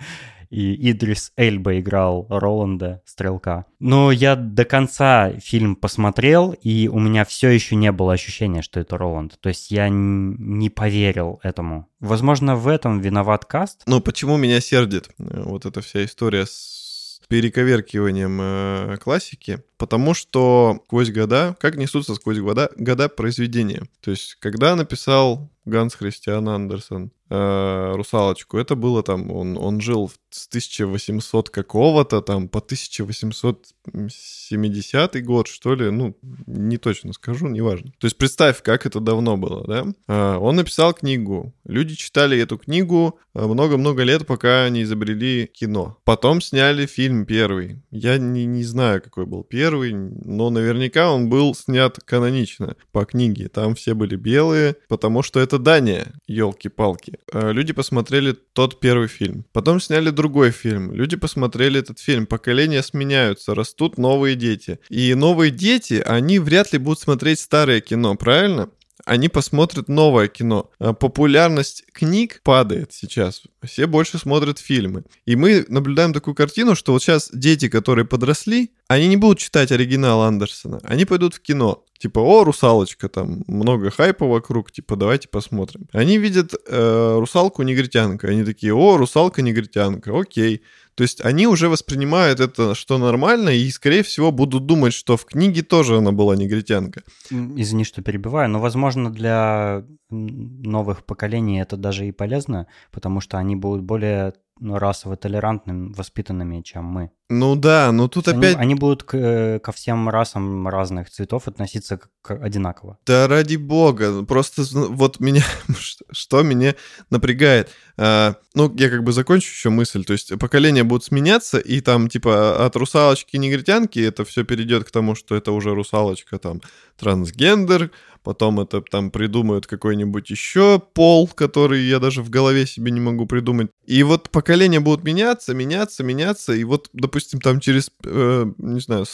[SPEAKER 1] и Идрис Эльба играл Роланда, Стрелка. Но я до конца фильм посмотрел, и у меня все еще не было ощущения, что это Роланд. То есть я не поверил этому. Возможно, в этом виноват каст.
[SPEAKER 2] Но почему меня сердит э, вот эта вся история с перековеркиванием э, классики? Потому что сквозь года, как несутся сквозь года, года произведения. То есть, когда написал Ганс Христиан Андерсон э, «Русалочку», это было там, он, он жил с 1800 какого-то там по 1870 год, что ли, ну, не точно скажу, неважно. То есть, представь, как это давно было, да? Э, он написал книгу, люди читали эту книгу э, много-много лет, пока не изобрели кино. Потом сняли фильм первый. Я не, не знаю, какой был первый, первый, но наверняка он был снят канонично по книге. Там все были белые, потому что это Дания, елки-палки. А люди посмотрели тот первый фильм. Потом сняли другой фильм. Люди посмотрели этот фильм. Поколения сменяются, растут новые дети. И новые дети, они вряд ли будут смотреть старое кино, правильно? Они посмотрят новое кино. А популярность книг падает сейчас. Все больше смотрят фильмы. И мы наблюдаем такую картину, что вот сейчас дети, которые подросли, они не будут читать оригинал Андерсона. Они пойдут в кино. Типа, о, русалочка, там много хайпа вокруг, типа, давайте посмотрим. Они видят э, русалку-негритянка. Они такие, о, русалка-негритянка, окей. То есть они уже воспринимают это, что нормально, и, скорее всего, будут думать, что в книге тоже она была негритянка.
[SPEAKER 1] Извини, что перебиваю, но, возможно, для новых поколений это даже и полезно, потому что они будут более ну, расово толерантными, воспитанными, чем мы.
[SPEAKER 2] Ну да, но тут
[SPEAKER 1] они,
[SPEAKER 2] опять...
[SPEAKER 1] Они будут к, э, ко всем расам разных цветов относиться к, одинаково.
[SPEAKER 2] Да ради бога, просто вот меня... что меня напрягает? А, ну, я как бы закончу еще мысль. То есть поколения будут сменяться, и там типа от русалочки негритянки это все перейдет к тому, что это уже русалочка там трансгендер, потом это там придумают какой-нибудь еще пол, который я даже в голове себе не могу придумать. И вот поколения будут меняться, меняться, меняться, и вот, допустим, там через, э, не знаю,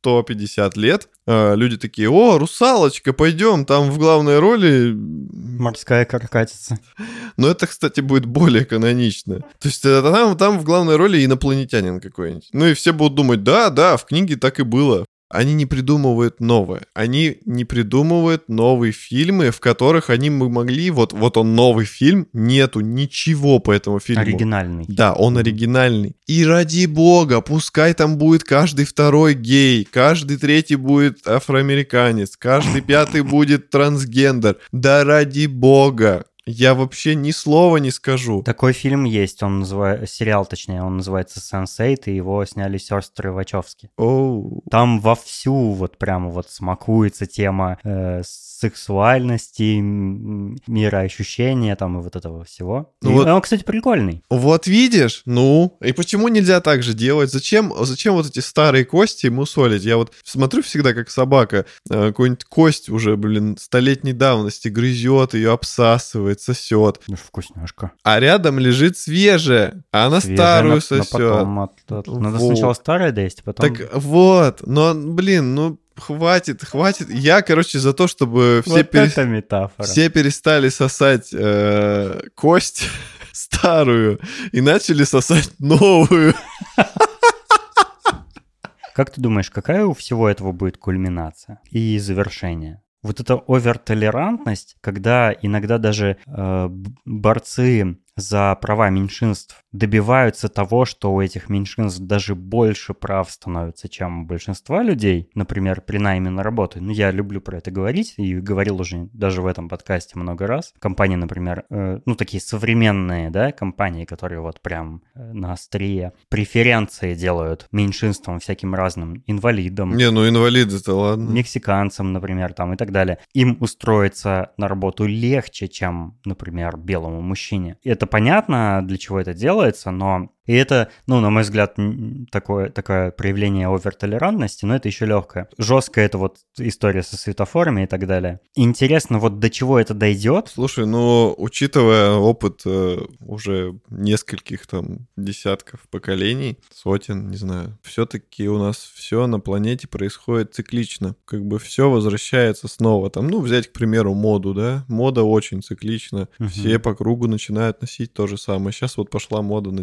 [SPEAKER 2] 150 лет э, люди такие, о, русалочка, пойдем, там в главной роли...
[SPEAKER 1] Морская каракатица.
[SPEAKER 2] Но это, кстати, будет более канонично. То есть это там, там в главной роли инопланетянин какой-нибудь. Ну и все будут думать, да, да, в книге так и было они не придумывают новое. Они не придумывают новые фильмы, в которых они могли... Вот, вот он новый фильм, нету ничего по этому фильму.
[SPEAKER 1] Оригинальный.
[SPEAKER 2] Да, он оригинальный. И ради бога, пускай там будет каждый второй гей, каждый третий будет афроамериканец, каждый пятый будет трансгендер. Да ради бога. Я вообще ни слова не скажу.
[SPEAKER 1] Такой фильм есть, он называется, сериал точнее, он называется «Сенс8», и его сняли сестры Вачовски.
[SPEAKER 2] Оу.
[SPEAKER 1] Там вовсю вот прямо вот смакуется тема э, сексуальности, м- мироощущения там и вот этого всего.
[SPEAKER 2] Ну
[SPEAKER 1] И
[SPEAKER 2] вот-
[SPEAKER 1] Он, кстати, прикольный.
[SPEAKER 2] Вот видишь? Ну, и почему нельзя так же делать? Зачем, зачем вот эти старые кости мусолить? Я вот смотрю всегда, как собака э, какую-нибудь кость уже, блин, столетней давности грызет, ее обсасывает, сосет.
[SPEAKER 1] Ну, вкусняшка.
[SPEAKER 2] А рядом лежит свежая, а она
[SPEAKER 1] Свежая,
[SPEAKER 2] старую
[SPEAKER 1] на- на
[SPEAKER 2] сосет.
[SPEAKER 1] потом от- от- Надо
[SPEAKER 2] Вот.
[SPEAKER 1] сначала старое доесть, а потом...
[SPEAKER 2] Так вот, но, блин, ну хватит, хватит. Я, короче, за то, чтобы все,
[SPEAKER 1] вот
[SPEAKER 2] перес-
[SPEAKER 1] метафора.
[SPEAKER 2] все перестали сосать э, кость старую и начали сосать новую.
[SPEAKER 1] Как ты думаешь, какая у всего этого будет кульминация и завершение? Вот эта овертолерантность, когда иногда даже э, борцы за права меньшинств добиваются того, что у этих меньшинств даже больше прав становится, чем у большинства людей, например, при найме на работу. Ну, я люблю про это говорить и говорил уже даже в этом подкасте много раз. Компании, например, э, ну, такие современные, да, компании, которые вот прям э, на острие преференции делают меньшинствам всяким разным, инвалидам,
[SPEAKER 2] Не, ну инвалиды-то ладно.
[SPEAKER 1] мексиканцам, например, там и так далее. Им устроиться на работу легче, чем, например, белому мужчине. И это понятно, для чего это делается, но и это, ну, на мой взгляд, такое, такое проявление овертолерантности, но это еще легкое. Жесткая это вот история со светофорами и так далее. Интересно, вот до чего это дойдет?
[SPEAKER 2] Слушай, ну, учитывая опыт э, уже нескольких там десятков поколений, сотен, не знаю, все-таки у нас все на планете происходит циклично. Как бы все возвращается снова. Там, ну, взять, к примеру, моду, да? Мода очень циклична.
[SPEAKER 1] Мгм.
[SPEAKER 2] Все по кругу начинают носить то же самое. Сейчас вот пошла мода на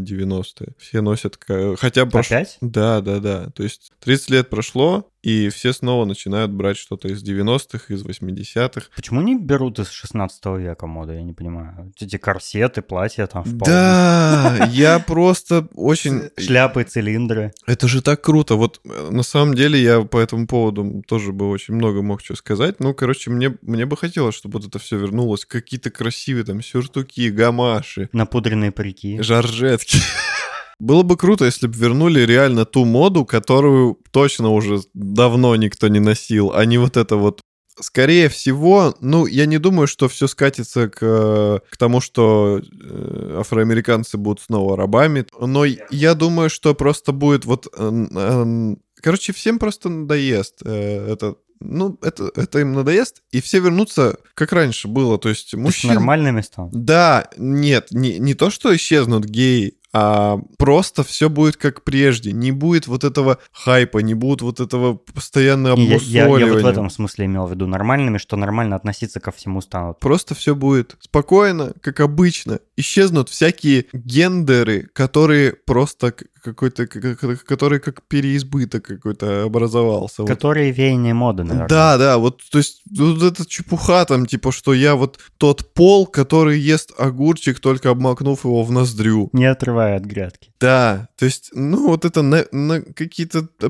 [SPEAKER 2] 90-е. Все носят... Хотя прош-
[SPEAKER 1] Опять?
[SPEAKER 2] Да, да, да. То есть 30 лет прошло, и все снова начинают брать что-то из 90-х, из 80-х.
[SPEAKER 1] Почему не берут из 16 века моду, я не понимаю. Эти корсеты, платья там в пол.
[SPEAKER 2] Да, я просто очень...
[SPEAKER 1] Шляпы, цилиндры.
[SPEAKER 2] Это же так круто. Вот э, на самом деле я по этому поводу тоже бы очень много мог что сказать. Ну, короче, мне, мне бы хотелось, чтобы вот это все вернулось. Какие-то красивые там сюртуки, гамаши,
[SPEAKER 1] Напудренные парики.
[SPEAKER 2] жаржетки. Было бы круто, если бы вернули реально ту моду, которую точно уже давно никто не носил, а не вот это вот. Скорее всего, ну, я не думаю, что все скатится к, э, к тому, что э, афроамериканцы будут снова рабами, но я думаю, что просто будет вот... э, Короче, всем просто надоест это ну, это, это им надоест, и все вернутся, как раньше было, то есть
[SPEAKER 1] То есть
[SPEAKER 2] мужчины...
[SPEAKER 1] нормальными станут.
[SPEAKER 2] Да, нет, не, не то, что исчезнут геи, а просто все будет как прежде. Не будет вот этого хайпа, не будет вот этого постоянного
[SPEAKER 1] Не, Я, я- я вот в этом смысле имел в виду нормальными, что нормально относиться ко всему станут.
[SPEAKER 2] Просто все будет спокойно, как обычно. Исчезнут всякие гендеры, которые просто какой-то, который как переизбыток какой-то образовался. Вот.
[SPEAKER 1] Которые веяние моды, наверное.
[SPEAKER 2] Да, да, вот, то есть, вот эта чепуха там, типа, что я вот тот пол, который ест огурчик, только обмакнув его в ноздрю.
[SPEAKER 1] Не отрывая от грядки.
[SPEAKER 2] Да, то есть, ну, вот это на, на какие-то... э,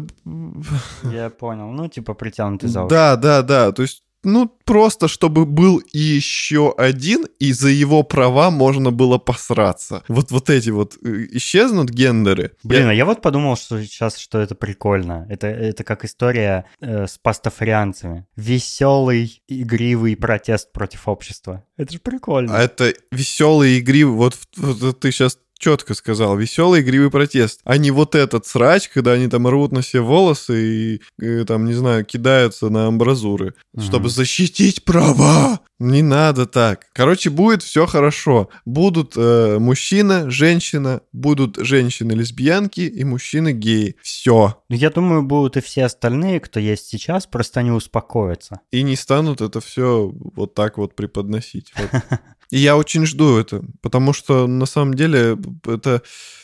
[SPEAKER 1] Я понял. Ну, типа притянутый за уши.
[SPEAKER 2] Да, да, да, то есть, ну, просто чтобы был еще один, и за его права можно было посраться. Вот, вот эти вот э, исчезнут гендеры.
[SPEAKER 1] Блин,
[SPEAKER 2] Я-
[SPEAKER 1] а я вот подумал, что сейчас, что это прикольно. Это, это как история э, с пастафарианцами. Веселый, игривый протест против общества. Это же прикольно.
[SPEAKER 2] А это веселый игривый, вот, вот ты сейчас четко сказал, веселый игривый протест, а не вот этот срач, когда они там рвут на себе волосы и, э, там, не знаю, кидаются на амбразуры,
[SPEAKER 1] Мгм.
[SPEAKER 2] чтобы защитить права. Не надо так. Короче, будет все хорошо. Будут э, мужчина, женщина, будут женщины-лесбиянки и мужчины-геи. Все.
[SPEAKER 1] Ну, я думаю, будут и все остальные, кто есть сейчас, просто не успокоятся.
[SPEAKER 2] и не станут это все вот так вот преподносить. Вот. И я очень жду это, потому что на самом деле это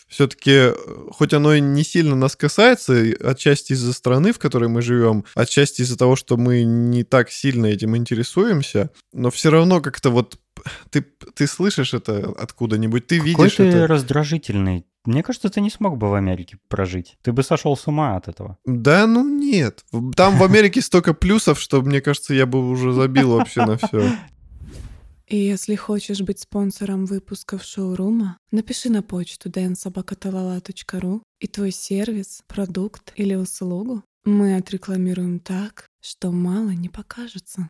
[SPEAKER 2] все-таки, хоть оно и не сильно нас касается, отчасти из-за страны, в которой мы живем, отчасти из-за того, что мы не так сильно этим интересуемся, но все равно как-то вот ты, ты слышишь это откуда-нибудь, ты
[SPEAKER 1] Какой
[SPEAKER 2] видишь
[SPEAKER 1] ты
[SPEAKER 2] это.
[SPEAKER 1] раздражительный. Мне кажется, ты не смог бы в Америке прожить. Ты бы сошел с ума от этого.
[SPEAKER 2] Да, ну нет. Там в Америке столько плюсов, что, мне кажется, я бы уже забил вообще на все.
[SPEAKER 4] И если хочешь быть спонсором выпусков шоурума, напиши на почту dnsobakatalala.ru и твой сервис, продукт или услугу мы отрекламируем так, что мало не покажется.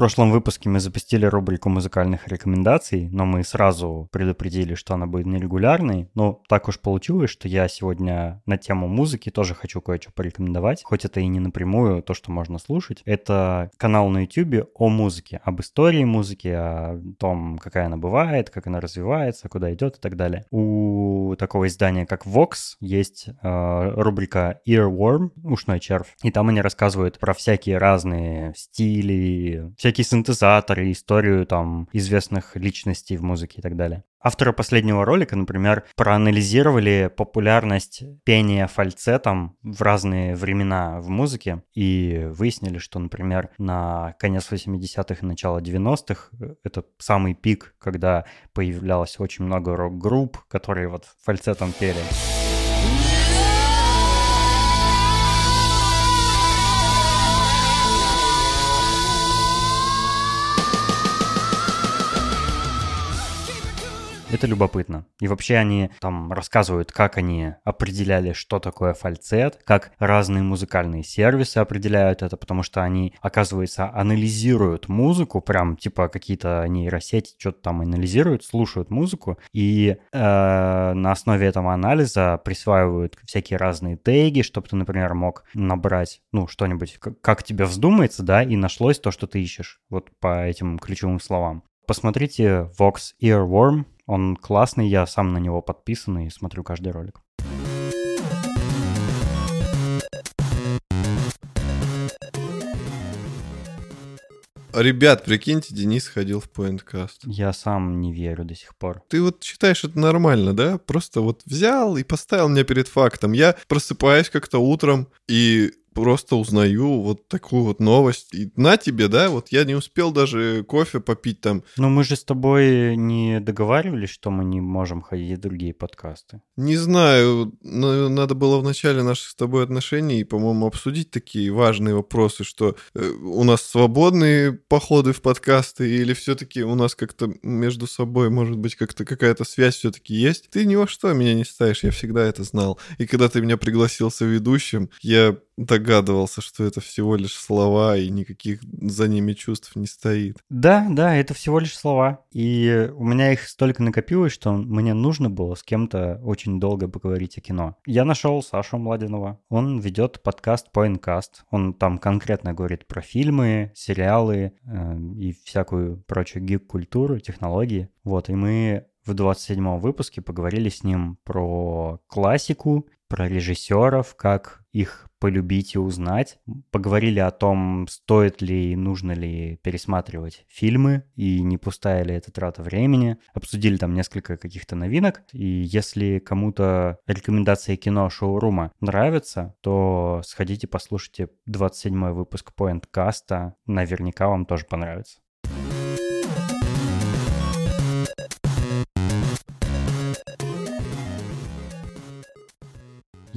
[SPEAKER 1] Прошлом выпуске мы запустили рубрику музыкальных рекомендаций, но мы сразу предупредили, что она будет нерегулярной. Но так уж получилось, что я сегодня на тему музыки тоже хочу кое-что порекомендовать. Хоть это и не напрямую то, что можно слушать. Это канал на YouTube о музыке, об истории музыки, о том, какая она бывает, как она развивается, куда идет и так далее. У такого издания, как Vox, есть э, рубрика Earworm, ушной червь. И там они рассказывают про всякие разные стили, всякие синтезаторы, историю там известных личностей в музыке и так далее. Авторы последнего ролика, например, проанализировали популярность пения фальцетом в разные времена в музыке и выяснили, что, например, на конец 80-х и начало 90-х это самый пик, когда появлялось очень много рок-групп, которые вот фальцетом пели. Это любопытно. И вообще они там рассказывают, как они определяли, что такое фальцет, как разные музыкальные сервисы определяют это, потому что они, оказывается, анализируют музыку, прям типа какие-то нейросети что-то там анализируют, слушают музыку, и э, на основе этого анализа присваивают всякие разные теги, чтобы ты, например, мог набрать, ну, что-нибудь, как, как тебе вздумается, да, и нашлось то, что ты ищешь, вот по этим ключевым словам. Посмотрите Vox Earworm, он классный, я сам на него подписан и смотрю каждый ролик.
[SPEAKER 2] Ребят, прикиньте, Денис ходил в PointCast.
[SPEAKER 1] Я сам не верю до сих пор.
[SPEAKER 2] Ты вот считаешь это нормально, да? Просто вот взял и поставил меня перед фактом. Я просыпаюсь как-то утром и просто узнаю вот такую вот новость. И на тебе, да, вот я не успел даже кофе попить там.
[SPEAKER 1] Но мы же с тобой не договаривались, что мы не можем ходить в другие подкасты.
[SPEAKER 2] Не знаю, но надо было в начале наших с тобой отношений, по-моему, обсудить такие важные вопросы, что э, у нас свободные походы в подкасты или все-таки у нас как-то между собой, может быть, как-то какая-то связь все-таки есть. Ты ни во что меня не ставишь, я всегда это знал. И когда ты меня пригласился ведущим, я догадывался, что это всего лишь слова и никаких за ними чувств не стоит.
[SPEAKER 1] Да, да, это всего лишь слова. И у меня их столько накопилось, что мне нужно было с кем-то очень долго поговорить о кино. Я нашел Сашу Младинова. Он ведет подкаст Pointcast. Он там конкретно говорит про фильмы, сериалы э, и всякую прочую гик-культуру, технологии. Вот, и мы в 27-м выпуске поговорили с ним про классику, про режиссеров, как их полюбить и узнать. Поговорили о том, стоит ли и нужно ли пересматривать фильмы и не пустая ли это трата времени. Обсудили там несколько каких-то новинок. И если кому-то рекомендация кино шоурума нравится, то сходите послушайте 27 выпуск Pointcast. Наверняка вам тоже понравится.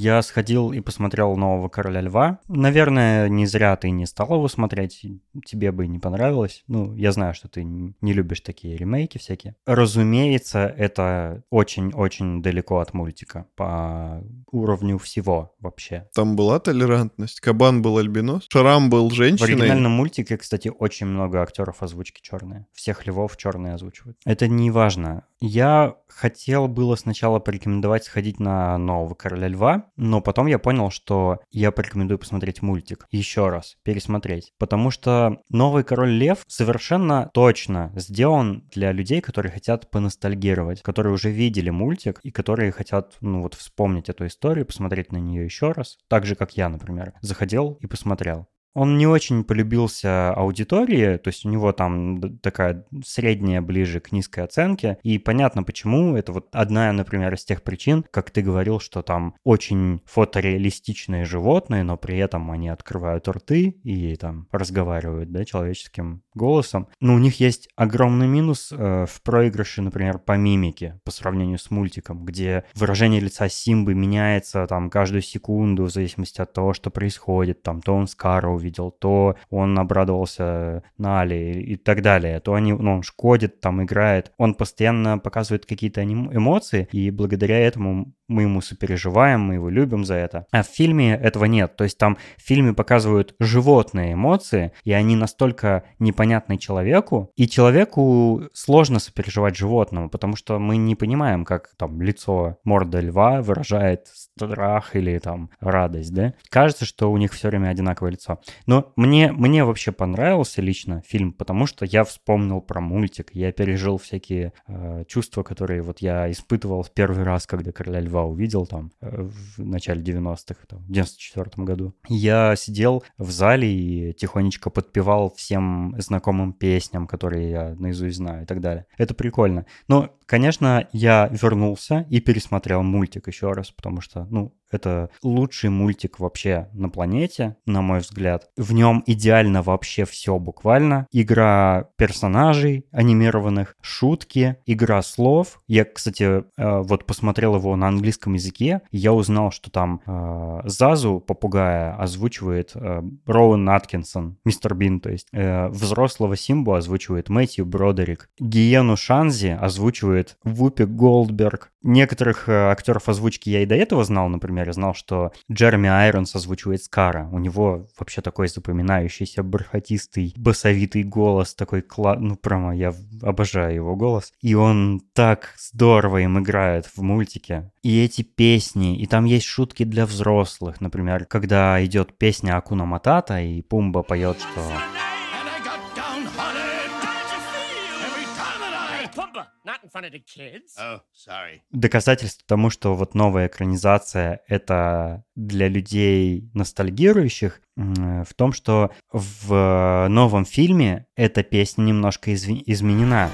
[SPEAKER 1] Я сходил и посмотрел нового Короля Льва. Наверное, не зря ты не стал его смотреть, тебе бы не понравилось. Ну, я знаю, что ты не любишь такие ремейки всякие. Разумеется, это очень-очень далеко от мультика по уровню всего вообще.
[SPEAKER 2] Там была толерантность. Кабан был альбинос, Шарам был женщиной.
[SPEAKER 1] В оригинальном мультике, кстати, очень много актеров озвучки черные. Всех львов черные озвучивают. Это не важно. Я хотел было сначала порекомендовать сходить на нового Короля Льва, но потом я понял, что я порекомендую посмотреть мультик еще раз, пересмотреть. Потому что новый Король Лев совершенно точно сделан для людей, которые хотят поностальгировать, которые уже видели мультик и которые хотят, ну вот, вспомнить эту историю, посмотреть на нее еще раз. Так же, как я, например, заходил и посмотрел. Он не очень полюбился аудитории, то есть у него там такая средняя ближе к низкой оценке, и понятно почему. Это вот одна, например, из тех причин, как ты говорил, что там очень фотореалистичные животные, но при этом они открывают рты и там разговаривают, да, человеческим голосом. Но у них есть огромный минус э, в проигрыше, например, по мимике по сравнению с мультиком, где выражение лица Симбы меняется там каждую секунду в зависимости от того, что происходит. Там то он Скара увидел, то он обрадовался Нали и так далее. То они, ну, он шкодит, там играет. Он постоянно показывает какие-то эмоции, и благодаря этому мы ему сопереживаем, мы его любим за это. А в фильме этого нет. То есть там в фильме показывают животные эмоции, и они настолько непонятны человеку, и человеку сложно сопереживать животному, потому что мы не понимаем, как там лицо морда льва выражает страх или там радость, да? Кажется, что у них все время одинаковое лицо. Но мне, мне вообще понравился лично фильм, потому что я вспомнил про мультик, я пережил всякие э, чувства, которые вот я испытывал в первый раз, когда «Короля льва» увидел там э, в начале 90-х, там, в 94 году. Я сидел в зале и тихонечко подпевал всем знакомым песням, которые я наизусть знаю и так далее. Это прикольно. Но Конечно, я вернулся и пересмотрел мультик еще раз, потому что, ну, это лучший мультик вообще на планете, на мой взгляд. В нем идеально вообще все буквально. Игра персонажей анимированных, шутки, игра слов. Я, кстати, э, вот посмотрел его на английском языке, я узнал, что там э, Зазу, попугая, озвучивает э, Роуэн Аткинсон, мистер Бин, то есть. Взрослого Симбу озвучивает Мэтью Бродерик. Гиену Шанзи озвучивает Вупи Голдберг. Некоторых актеров озвучки я и до этого знал, например, я знал, что Джереми Айронс озвучивает Скара. У него вообще такой запоминающийся, бархатистый, басовитый голос, такой, кла... ну, прямо я обожаю его голос. И он так здорово им играет в мультике. И эти песни, и там есть шутки для взрослых, например, когда идет песня Акуна Матата, и Пумба поет, что... Oh, Доказательство тому, что вот новая экранизация — это для людей ностальгирующих, в том, что в новом фильме эта песня немножко изв... изменена.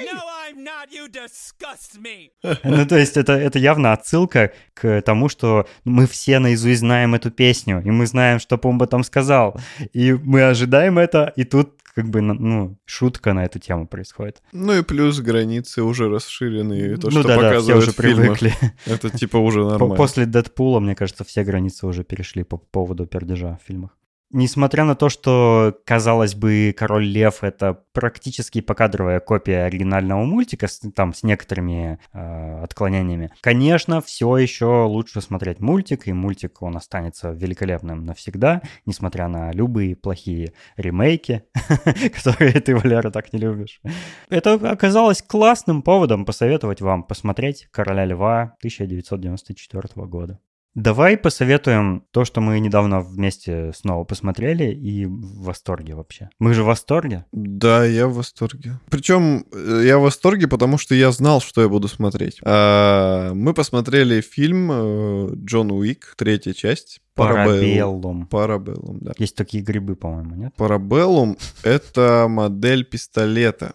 [SPEAKER 1] No, I'm not. You disgust me. ну, то есть это, это явно отсылка к тому, что мы все наизусть знаем эту песню, и мы знаем, что Пумба там сказал. И мы ожидаем это, и тут как бы, ну, шутка на эту тему происходит.
[SPEAKER 2] Ну и плюс границы уже расширены, то,
[SPEAKER 1] ну,
[SPEAKER 2] что
[SPEAKER 1] да,
[SPEAKER 2] показывают
[SPEAKER 1] да, все уже
[SPEAKER 2] фильмах,
[SPEAKER 1] привыкли.
[SPEAKER 2] Это типа уже нормально.
[SPEAKER 1] После Дэдпула, мне кажется, все границы уже перешли по поводу пердежа в фильмах. Несмотря на то, что, казалось бы, Король Лев это практически покадровая копия оригинального мультика, с, там с некоторыми э, отклонениями, конечно, все еще лучше смотреть мультик, и мультик он останется великолепным навсегда, несмотря на любые плохие ремейки, которые ты, Валера, так не любишь. Это оказалось классным поводом посоветовать вам посмотреть Короля Льва 1994 года. Давай посоветуем то, что мы недавно вместе снова посмотрели и в восторге вообще. Мы же в восторге?
[SPEAKER 2] Да, я в восторге. Причем э, я в восторге, потому что я знал, что я буду смотреть. А, мы посмотрели фильм э, Джон Уик, третья часть.
[SPEAKER 1] Парабеллум.
[SPEAKER 2] Парабеллум, да.
[SPEAKER 1] Есть такие грибы, по-моему, нет?
[SPEAKER 2] Парабеллум — это модель пистолета.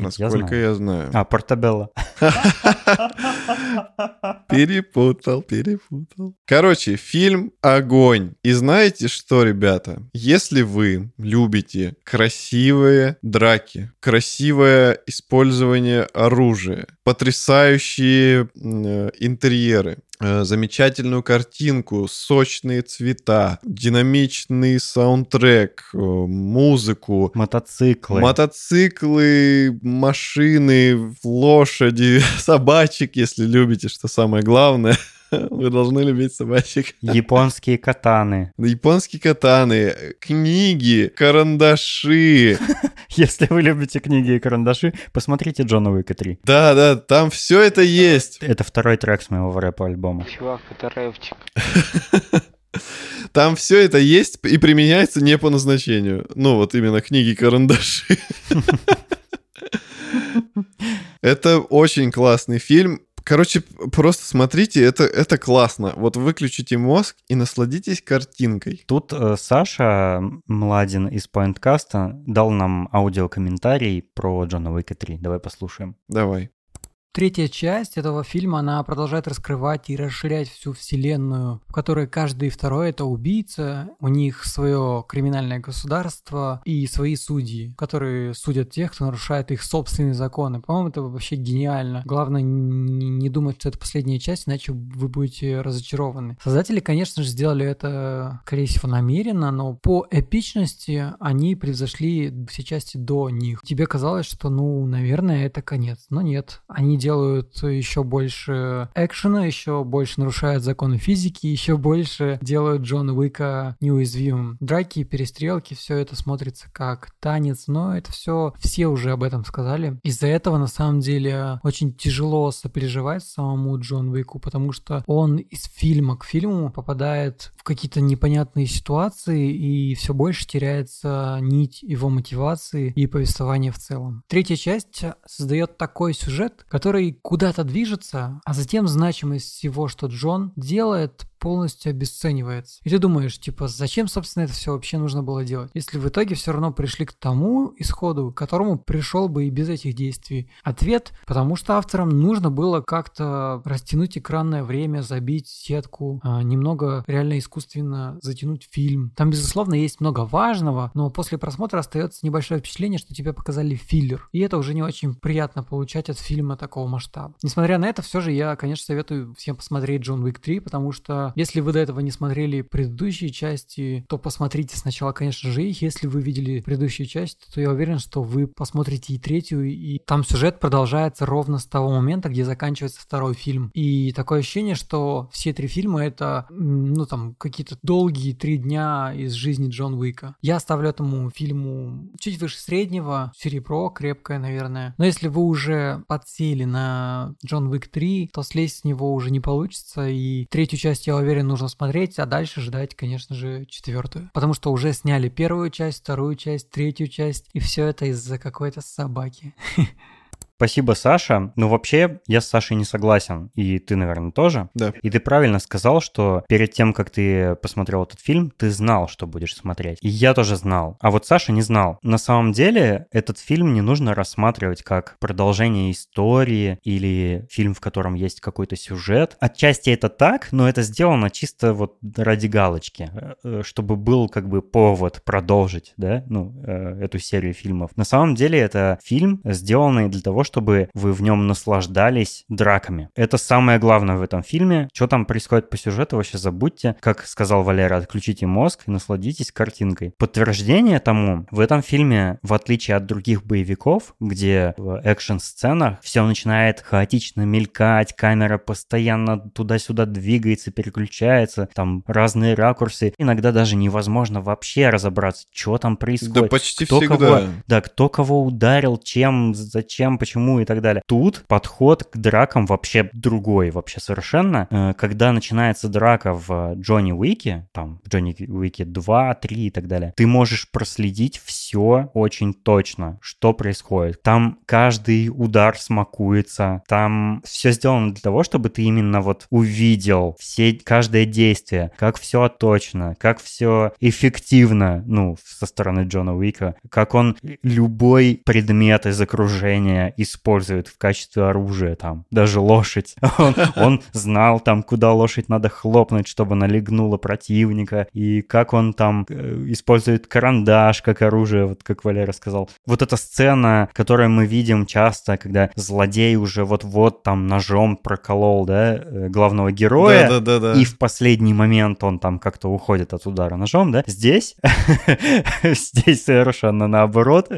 [SPEAKER 2] Насколько я знаю. я знаю.
[SPEAKER 1] А, Портабелла.
[SPEAKER 2] Перепутал, перепутал. Короче, фильм «Огонь». И знаете что, ребята? Если вы любите красивые драки, красивое использование оружия, потрясающие э, интерьеры, замечательную картинку, сочные цвета, динамичный саундтрек, э, музыку.
[SPEAKER 1] Мотоциклы.
[SPEAKER 2] Мотоциклы, машины, лошади, собачек, если любите, что самое главное. Вы должны любить собачек.
[SPEAKER 1] Японские катаны.
[SPEAKER 2] Японские катаны, книги, карандаши.
[SPEAKER 1] Если вы любите книги и карандаши, посмотрите Джона Уика 3.
[SPEAKER 2] Да, да, там все это есть.
[SPEAKER 1] Это второй трек с моего рэпа альбома.
[SPEAKER 5] Чувак, это рэпчик.
[SPEAKER 2] Там все это есть и применяется не по назначению. Ну, вот именно книги карандаши. Это очень классный фильм Короче, просто смотрите, это, это классно. Вот выключите мозг и насладитесь картинкой.
[SPEAKER 1] Тут э, Саша Младин из Поинткаста дал нам аудиокомментарий про Джона Уика 3. Давай послушаем.
[SPEAKER 2] Давай.
[SPEAKER 5] Третья часть этого фильма, она продолжает раскрывать и расширять всю вселенную, в которой каждый второй это убийца, у них свое криминальное государство и свои судьи, которые судят тех, кто нарушает их собственные законы. По-моему, это вообще гениально. Главное не, думать, что это последняя часть, иначе вы будете разочарованы. Создатели, конечно же, сделали это, скорее всего, намеренно, но по эпичности они превзошли все части до них. Тебе казалось, что, ну, наверное, это конец. Но нет. Они делают еще больше экшена, еще больше нарушают законы физики, еще больше делают Джона Уика неуязвимым. Драки, перестрелки, все это смотрится как танец, но это все, все уже об этом сказали. Из-за этого, на самом деле, очень тяжело сопереживать самому Джон Уику, потому что он из фильма к фильму попадает в какие-то непонятные ситуации и все больше теряется нить его мотивации и повествования в целом. Третья часть создает такой сюжет, который который куда-то движется, а затем значимость всего, что Джон делает, полностью обесценивается. И ты думаешь, типа, зачем, собственно, это все вообще нужно было делать? Если в итоге все равно пришли к тому исходу, к которому пришел бы и без этих действий. Ответ, потому что авторам нужно было как-то растянуть экранное время, забить сетку, а, немного реально искусственно затянуть фильм. Там, безусловно, есть много важного, но после просмотра остается небольшое впечатление, что тебе показали филлер. И это уже не очень приятно получать от фильма такого масштаба. Несмотря на это, все же я, конечно, советую всем посмотреть Джон Уик 3, потому что если вы до этого не смотрели предыдущие части, то посмотрите сначала, конечно же, их. Если вы видели предыдущие части, то я уверен, что вы посмотрите и третью, и там сюжет продолжается ровно с того момента, где заканчивается второй фильм. И такое ощущение, что все три фильма это, ну там, какие-то долгие три дня из жизни Джон Уика. Я ставлю этому фильму чуть выше среднего, серебро, крепкое, наверное. Но если вы уже подсели на Джон Уик 3, то слезть с него уже не получится, и третью часть я уверен, нужно смотреть, а дальше ждать, конечно же, четвертую. Потому что уже сняли первую часть, вторую часть, третью часть, и все это из-за какой-то собаки.
[SPEAKER 1] Спасибо, Саша. Ну, вообще, я с Сашей не согласен. И ты, наверное, тоже.
[SPEAKER 2] Да.
[SPEAKER 1] И ты правильно сказал, что перед тем, как ты посмотрел этот фильм, ты знал, что будешь смотреть. И я тоже знал. А вот Саша не знал. На самом деле, этот фильм не нужно рассматривать как продолжение истории или фильм, в котором есть какой-то сюжет. Отчасти это так, но это сделано чисто вот ради галочки, э, чтобы был как бы повод продолжить, да, ну, э, эту серию фильмов. На самом деле, это фильм, сделанный для того, чтобы вы в нем наслаждались драками. Это самое главное в этом фильме. Что там происходит по сюжету, вообще забудьте. Как сказал Валера, отключите мозг и насладитесь картинкой. Подтверждение тому, в этом фильме, в отличие от других боевиков, где в экшн-сценах все начинает хаотично мелькать, камера постоянно туда-сюда двигается, переключается, там разные ракурсы. Иногда даже невозможно вообще разобраться, что там происходит.
[SPEAKER 2] Да почти
[SPEAKER 1] кто
[SPEAKER 2] всегда.
[SPEAKER 1] Кого, да, кто кого ударил, чем, зачем, почему почему и так далее. Тут подход к дракам вообще другой, вообще совершенно. Э, когда начинается драка в Джонни Уике, там, в Джонни Уике 2, 3 и так далее, ты можешь проследить все очень точно, что происходит. Там каждый удар смакуется, там все сделано для того, чтобы ты именно вот увидел все, каждое действие, как все отточено, как все эффективно, ну, со стороны Джона Уика, как он любой предмет из окружения использует в качестве оружия там, даже лошадь. Он, он знал там, куда лошадь надо хлопнуть, чтобы налегнула противника, и как он там э, использует карандаш как оружие, вот как Валера сказал. Вот эта сцена, которую мы видим часто, когда злодей уже вот-вот там ножом проколол, да, э, главного героя,
[SPEAKER 2] Да, да, да, да.
[SPEAKER 1] и в последний момент он там как-то уходит от удара ножом, да? Здесь, здесь совершенно наоборот,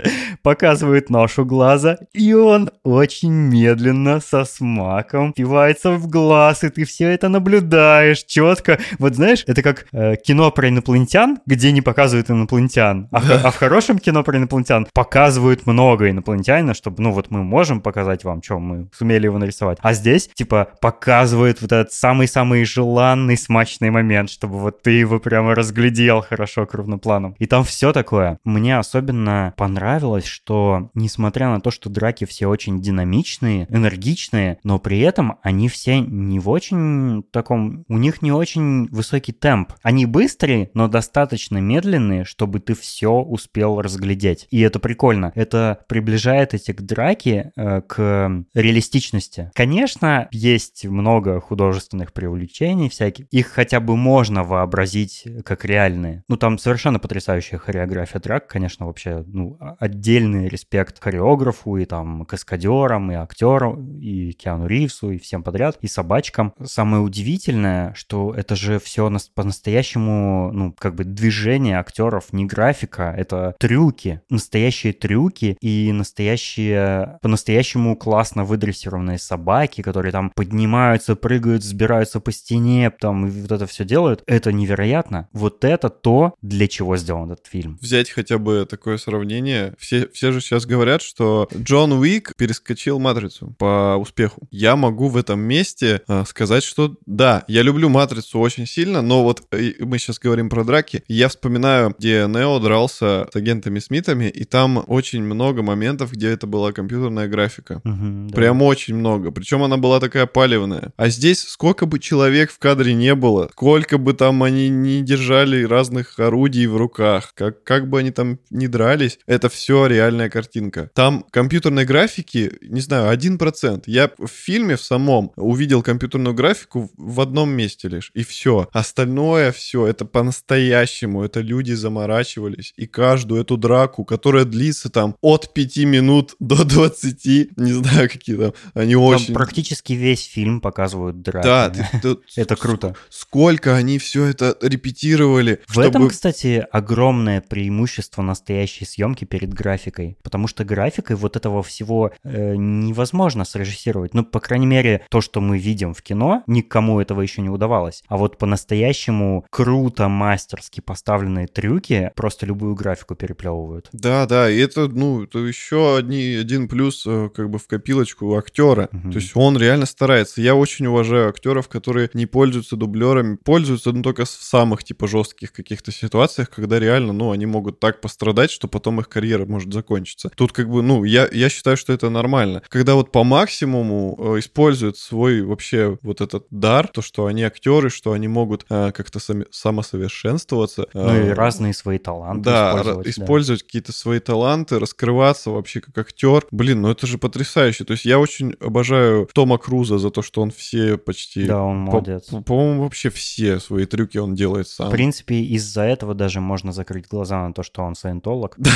[SPEAKER 1] показывают нож у глаза, и он очень медленно, со смаком, впивается в глаз, и ты все это наблюдаешь четко. Вот знаешь, это как э, кино про инопланетян, где не показывают инопланетян, а, в- а в хорошем кино про инопланетян показывают много инопланетянина, чтобы, ну вот мы можем показать вам, что мы сумели его нарисовать. А здесь, типа, показывают вот этот самый-самый желанный, смачный момент, чтобы вот ты его прямо разглядел хорошо крупным планом. И там все такое. Мне особенно понравилось, что, несмотря на то, что драки все очень динамичные, энергичные, но при этом они все не в очень таком... У них не очень высокий темп. Они быстрые, но достаточно медленные, чтобы ты все успел разглядеть. И это прикольно. Это приближает эти драки э, к реалистичности. Конечно, есть много художественных привлечений всяких. Их хотя бы можно вообразить как реальные. Ну, там совершенно потрясающая хореография драк, конечно, вообще, ну, отдельный респект хореографу и там каскадерам, и актерам, и Киану Ривсу, и всем подряд, и собачкам. Самое удивительное, что это же все по-настоящему, ну, как бы движение актеров, не графика, это трюки, настоящие трюки и настоящие, по-настоящему классно выдрессированные собаки, которые там поднимаются, прыгают, сбираются по стене, там, и вот это все делают. Это невероятно. Вот это то, для чего сделан этот фильм.
[SPEAKER 2] Взять хотя бы такое сравнение. Все, все же сейчас говорят, что Джон Уик перескочил «Матрицу» по успеху. Я могу в этом месте э, сказать, что да, я люблю «Матрицу» очень сильно, но вот э, мы сейчас говорим про драки. Я вспоминаю, где Нео дрался с агентами Смитами, и там очень много моментов, где это была компьютерная графика.
[SPEAKER 1] Мгм, да.
[SPEAKER 2] Прям очень много. Причем она была такая палевная. А здесь сколько бы человек в кадре не было, сколько бы там они не держали разных орудий в руках, как, как бы они там не дрались, это все реальная картинка. Там компьютерной графики, не знаю, 1%. Я в фильме в самом увидел компьютерную графику в одном месте лишь, и все. Остальное все, это по-настоящему. Это люди заморачивались. И каждую эту драку, которая длится там от 5 минут до 20, не знаю, какие там, они
[SPEAKER 1] Там
[SPEAKER 2] очень...
[SPEAKER 1] практически весь фильм показывают драки.
[SPEAKER 2] Да, ты- ты-
[SPEAKER 1] Это круто.
[SPEAKER 2] Сколько они все это репетировали,
[SPEAKER 1] В этом,
[SPEAKER 2] чтобы...
[SPEAKER 1] кстати, огромное преимущество настоящей съемки перед графикой, потому что графикой вот этого всего э, невозможно срежиссировать. Ну, по крайней мере, то, что мы видим в кино, никому этого еще не удавалось. А вот по-настоящему круто, мастерски поставленные трюки просто любую графику переплевывают.
[SPEAKER 2] Да, да, и это, ну, это еще одни, один плюс э, как бы в копилочку актера.
[SPEAKER 1] Мгм.
[SPEAKER 2] То есть он реально старается. Я очень уважаю актеров, которые не пользуются дублерами, пользуются, ну, только в самых, типа, жестких каких-то ситуациях, когда реально, ну, они могут так пострадать, что потом их карьера может закончиться. Тут как бы, ну, я, я считаю, что это нормально. Когда вот по максимуму э, используют свой вообще вот этот дар, то, что они актеры, что они могут э, как-то сами, самосовершенствоваться.
[SPEAKER 1] Ну и
[SPEAKER 2] э,
[SPEAKER 1] разные свои таланты
[SPEAKER 2] да,
[SPEAKER 1] использовать.
[SPEAKER 2] использовать какие-то свои таланты, раскрываться вообще как актер. Блин, ну это же потрясающе. То есть я очень обожаю Тома Круза за то, что он все почти...
[SPEAKER 1] Да, он молодец.
[SPEAKER 2] по- По-моему, вообще все свои трюки он делает сам.
[SPEAKER 1] В принципе, из-за этого даже можно закрыть глаза на то, что он саентолог.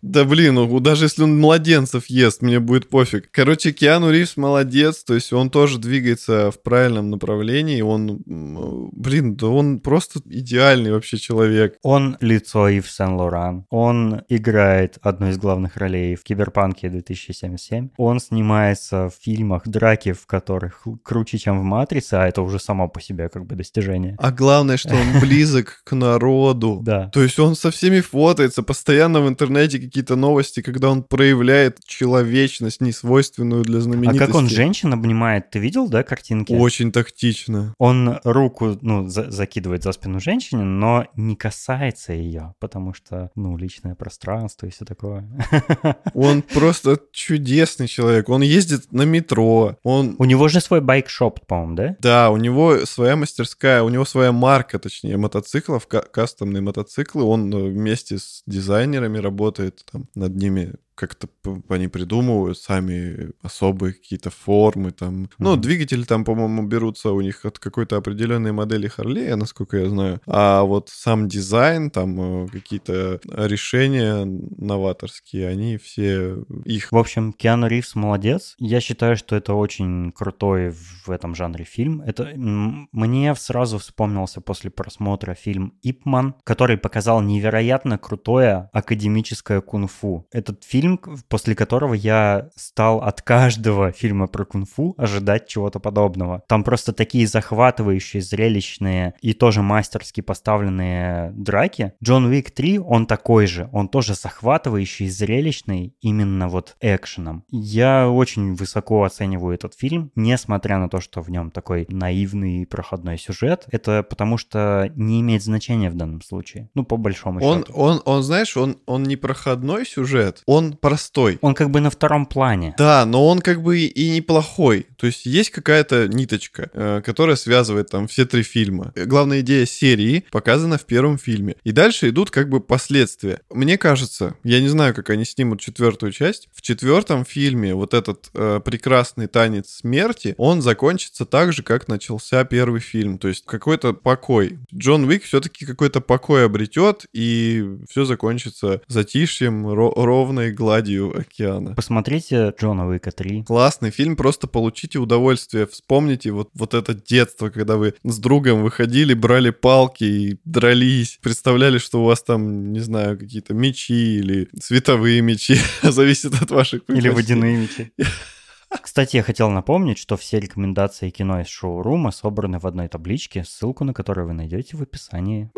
[SPEAKER 2] Да блин, ну даже если он младенцев ест, мне будет пофиг. Короче, Киану Ривз молодец, то есть он тоже двигается в правильном направлении, он, блин, да он просто идеальный вообще человек.
[SPEAKER 1] Он лицо Ив Сен-Лоран. Он играет одну из главных ролей в Киберпанке 2077. Он снимается в фильмах, драки в которых круче, чем в Матрице, а это уже само по себе как бы достижение.
[SPEAKER 2] А главное, что он близок к народу.
[SPEAKER 1] Да.
[SPEAKER 2] То есть он со всеми фотается, постоянно в интернете какие-то новости, когда он проявляет человечность, несвойственную для
[SPEAKER 1] А
[SPEAKER 2] знаменитости.
[SPEAKER 1] как он женщин обнимает, ты видел, да, картинки?
[SPEAKER 2] Очень тактично.
[SPEAKER 1] Он руку, ну, за- закидывает за спину женщине, но не касается ее, потому что, ну, личное пространство и все такое.
[SPEAKER 2] Он просто чудесный человек. Он ездит на метро. Он
[SPEAKER 1] У него же свой байк-шоп, по-моему, да?
[SPEAKER 2] Да, у него своя мастерская, у него своя марка, точнее, мотоциклов, ка- кастомные мотоциклы. Он э, вместе с дизайнерами работает, там, над ними как-то они придумывают сами особые какие-то формы там. Ну,
[SPEAKER 1] Мгм.
[SPEAKER 2] двигатели там, по-моему, берутся у них от какой-то определенной модели Харлея, насколько я знаю. А вот сам дизайн, там э, какие-то решения новаторские, они все их
[SPEAKER 1] В общем, Киану Ривз молодец. Я считаю, что это очень крутой в этом жанре фильм. Это мне сразу вспомнился после просмотра фильм «Ипман», который показал невероятно крутое академическое кунг-фу. Этот фильм, к- после которого я стал от каждого фильма про кунг-фу ожидать чего-то подобного. Там просто такие захватывающие, зрелищные и тоже мастерски поставленные драки. Джон Уик 3, он такой же. Он тоже захватывающий, зрелищный именно вот экшеном. Я очень высоко оцениваю этот фильм, несмотря на то, что в нем такой наивный и проходной сюжет. Это потому что не имеет значения в данном случае. Ну, по большому
[SPEAKER 2] Он,
[SPEAKER 1] счету.
[SPEAKER 2] он, он, знаешь, он, он не проходной сюжет, он простой.
[SPEAKER 1] Он как бы на втором плане.
[SPEAKER 2] Да, но он как бы и неплохой. То есть есть какая-то ниточка, э, которая связывает там все три фильма. Главная идея серии показана в первом фильме. И дальше идут как бы последствия. Мне кажется, я не знаю, как они снимут четвертую часть. В четвертом фильме вот этот э, прекрасный танец смерти, он закончится так же, как начался первый фильм. То есть какой-то покой. Джон Уик все-таки какой-то покой обретет, и все закончится затишьем, ро- ровной гладью океана.
[SPEAKER 1] Посмотрите Джона Уика 3.
[SPEAKER 2] Классный фильм, просто получите удовольствие, вспомните вот, вот это детство, когда вы с другом выходили, брали палки и дрались, представляли, что у вас там, не знаю, какие-то мечи или световые мечи, зависит от ваших
[SPEAKER 1] Или водяные мечи. Кстати, я хотел напомнить, что все рекомендации кино из шоурума собраны в одной табличке, ссылку на которую вы найдете в описании.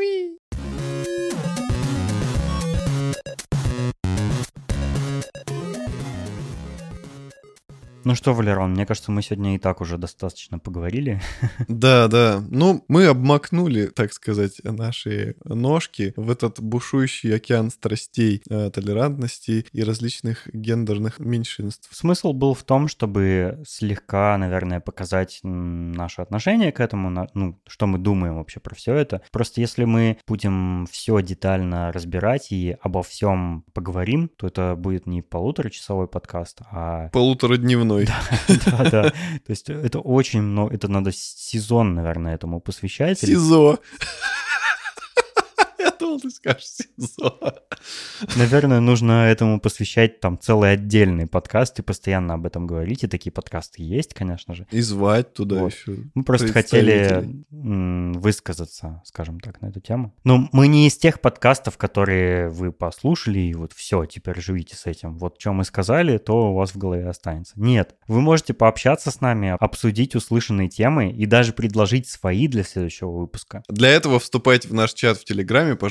[SPEAKER 1] Ну что, Валерон, мне кажется, мы сегодня и так уже достаточно поговорили.
[SPEAKER 2] Да, да. Ну, мы обмакнули, так сказать, наши ножки в этот бушующий океан страстей, э, толерантности и различных гендерных меньшинств.
[SPEAKER 1] Смысл был в том, чтобы слегка, наверное, показать наше отношение к этому, ну, что мы думаем вообще про все это. Просто если мы будем все детально разбирать и обо всем поговорим, то это будет не полуторачасовой подкаст, а
[SPEAKER 2] Полуторадневной.
[SPEAKER 1] Да, да. То есть это очень много, это надо сезон, наверное, этому посвящать.
[SPEAKER 2] СИЗО. Думал, ты скажешь СИЗО.
[SPEAKER 1] Наверное, нужно этому посвящать там целый отдельный подкаст и постоянно об этом говорить. И такие подкасты есть, конечно же.
[SPEAKER 2] И звать туда
[SPEAKER 1] Вот.
[SPEAKER 2] еще.
[SPEAKER 1] Мы просто хотели высказаться, скажем так, на эту тему. Но мы не из тех подкастов, которые вы послушали, и вот все, теперь живите с этим. Вот что мы сказали, то у вас в голове останется. Нет, вы можете пообщаться с нами, обсудить услышанные темы и даже предложить свои для следующего выпуска.
[SPEAKER 2] Для этого вступайте в наш чат в Телеграме, пожалуйста.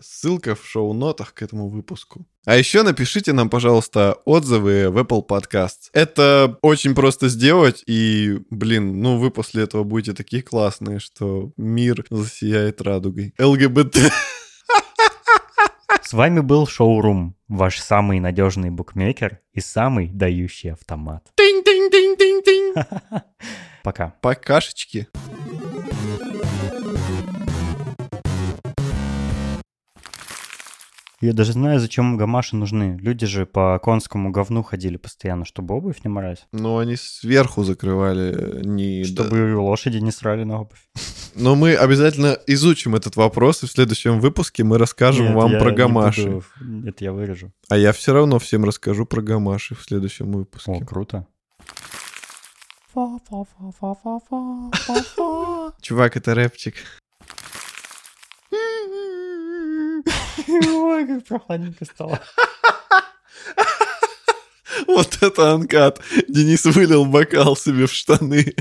[SPEAKER 2] Ссылка в шоу-нотах к этому выпуску. А еще напишите нам, пожалуйста, отзывы в Apple Podcasts. Это очень просто сделать, и, блин, ну вы после этого будете такие классные, что мир засияет радугой. ЛГБТ.
[SPEAKER 1] С вами был Шоурум, ваш самый надежный букмекер и самый дающий автомат.
[SPEAKER 2] Тинь-тинь-тинь-тинь-тинь.
[SPEAKER 1] Пока.
[SPEAKER 2] Покашечки.
[SPEAKER 1] Я даже знаю, зачем гамаши нужны. Люди же по конскому говну ходили постоянно, чтобы обувь не морать.
[SPEAKER 2] Но они сверху закрывали, не...
[SPEAKER 1] Чтобы лошади не срали на обувь.
[SPEAKER 2] Но мы обязательно изучим этот вопрос, и в следующем выпуске мы расскажем
[SPEAKER 1] Нет,
[SPEAKER 2] вам про гамаши.
[SPEAKER 1] буду. Это я вырежу.
[SPEAKER 2] А я все равно всем расскажу про гамаши в следующем выпуске.
[SPEAKER 1] О, круто.
[SPEAKER 2] Чувак, это рэпчик.
[SPEAKER 1] Ой, как прохладненько стало.
[SPEAKER 2] Вот это анкат. Денис вылил бокал себе в штаны.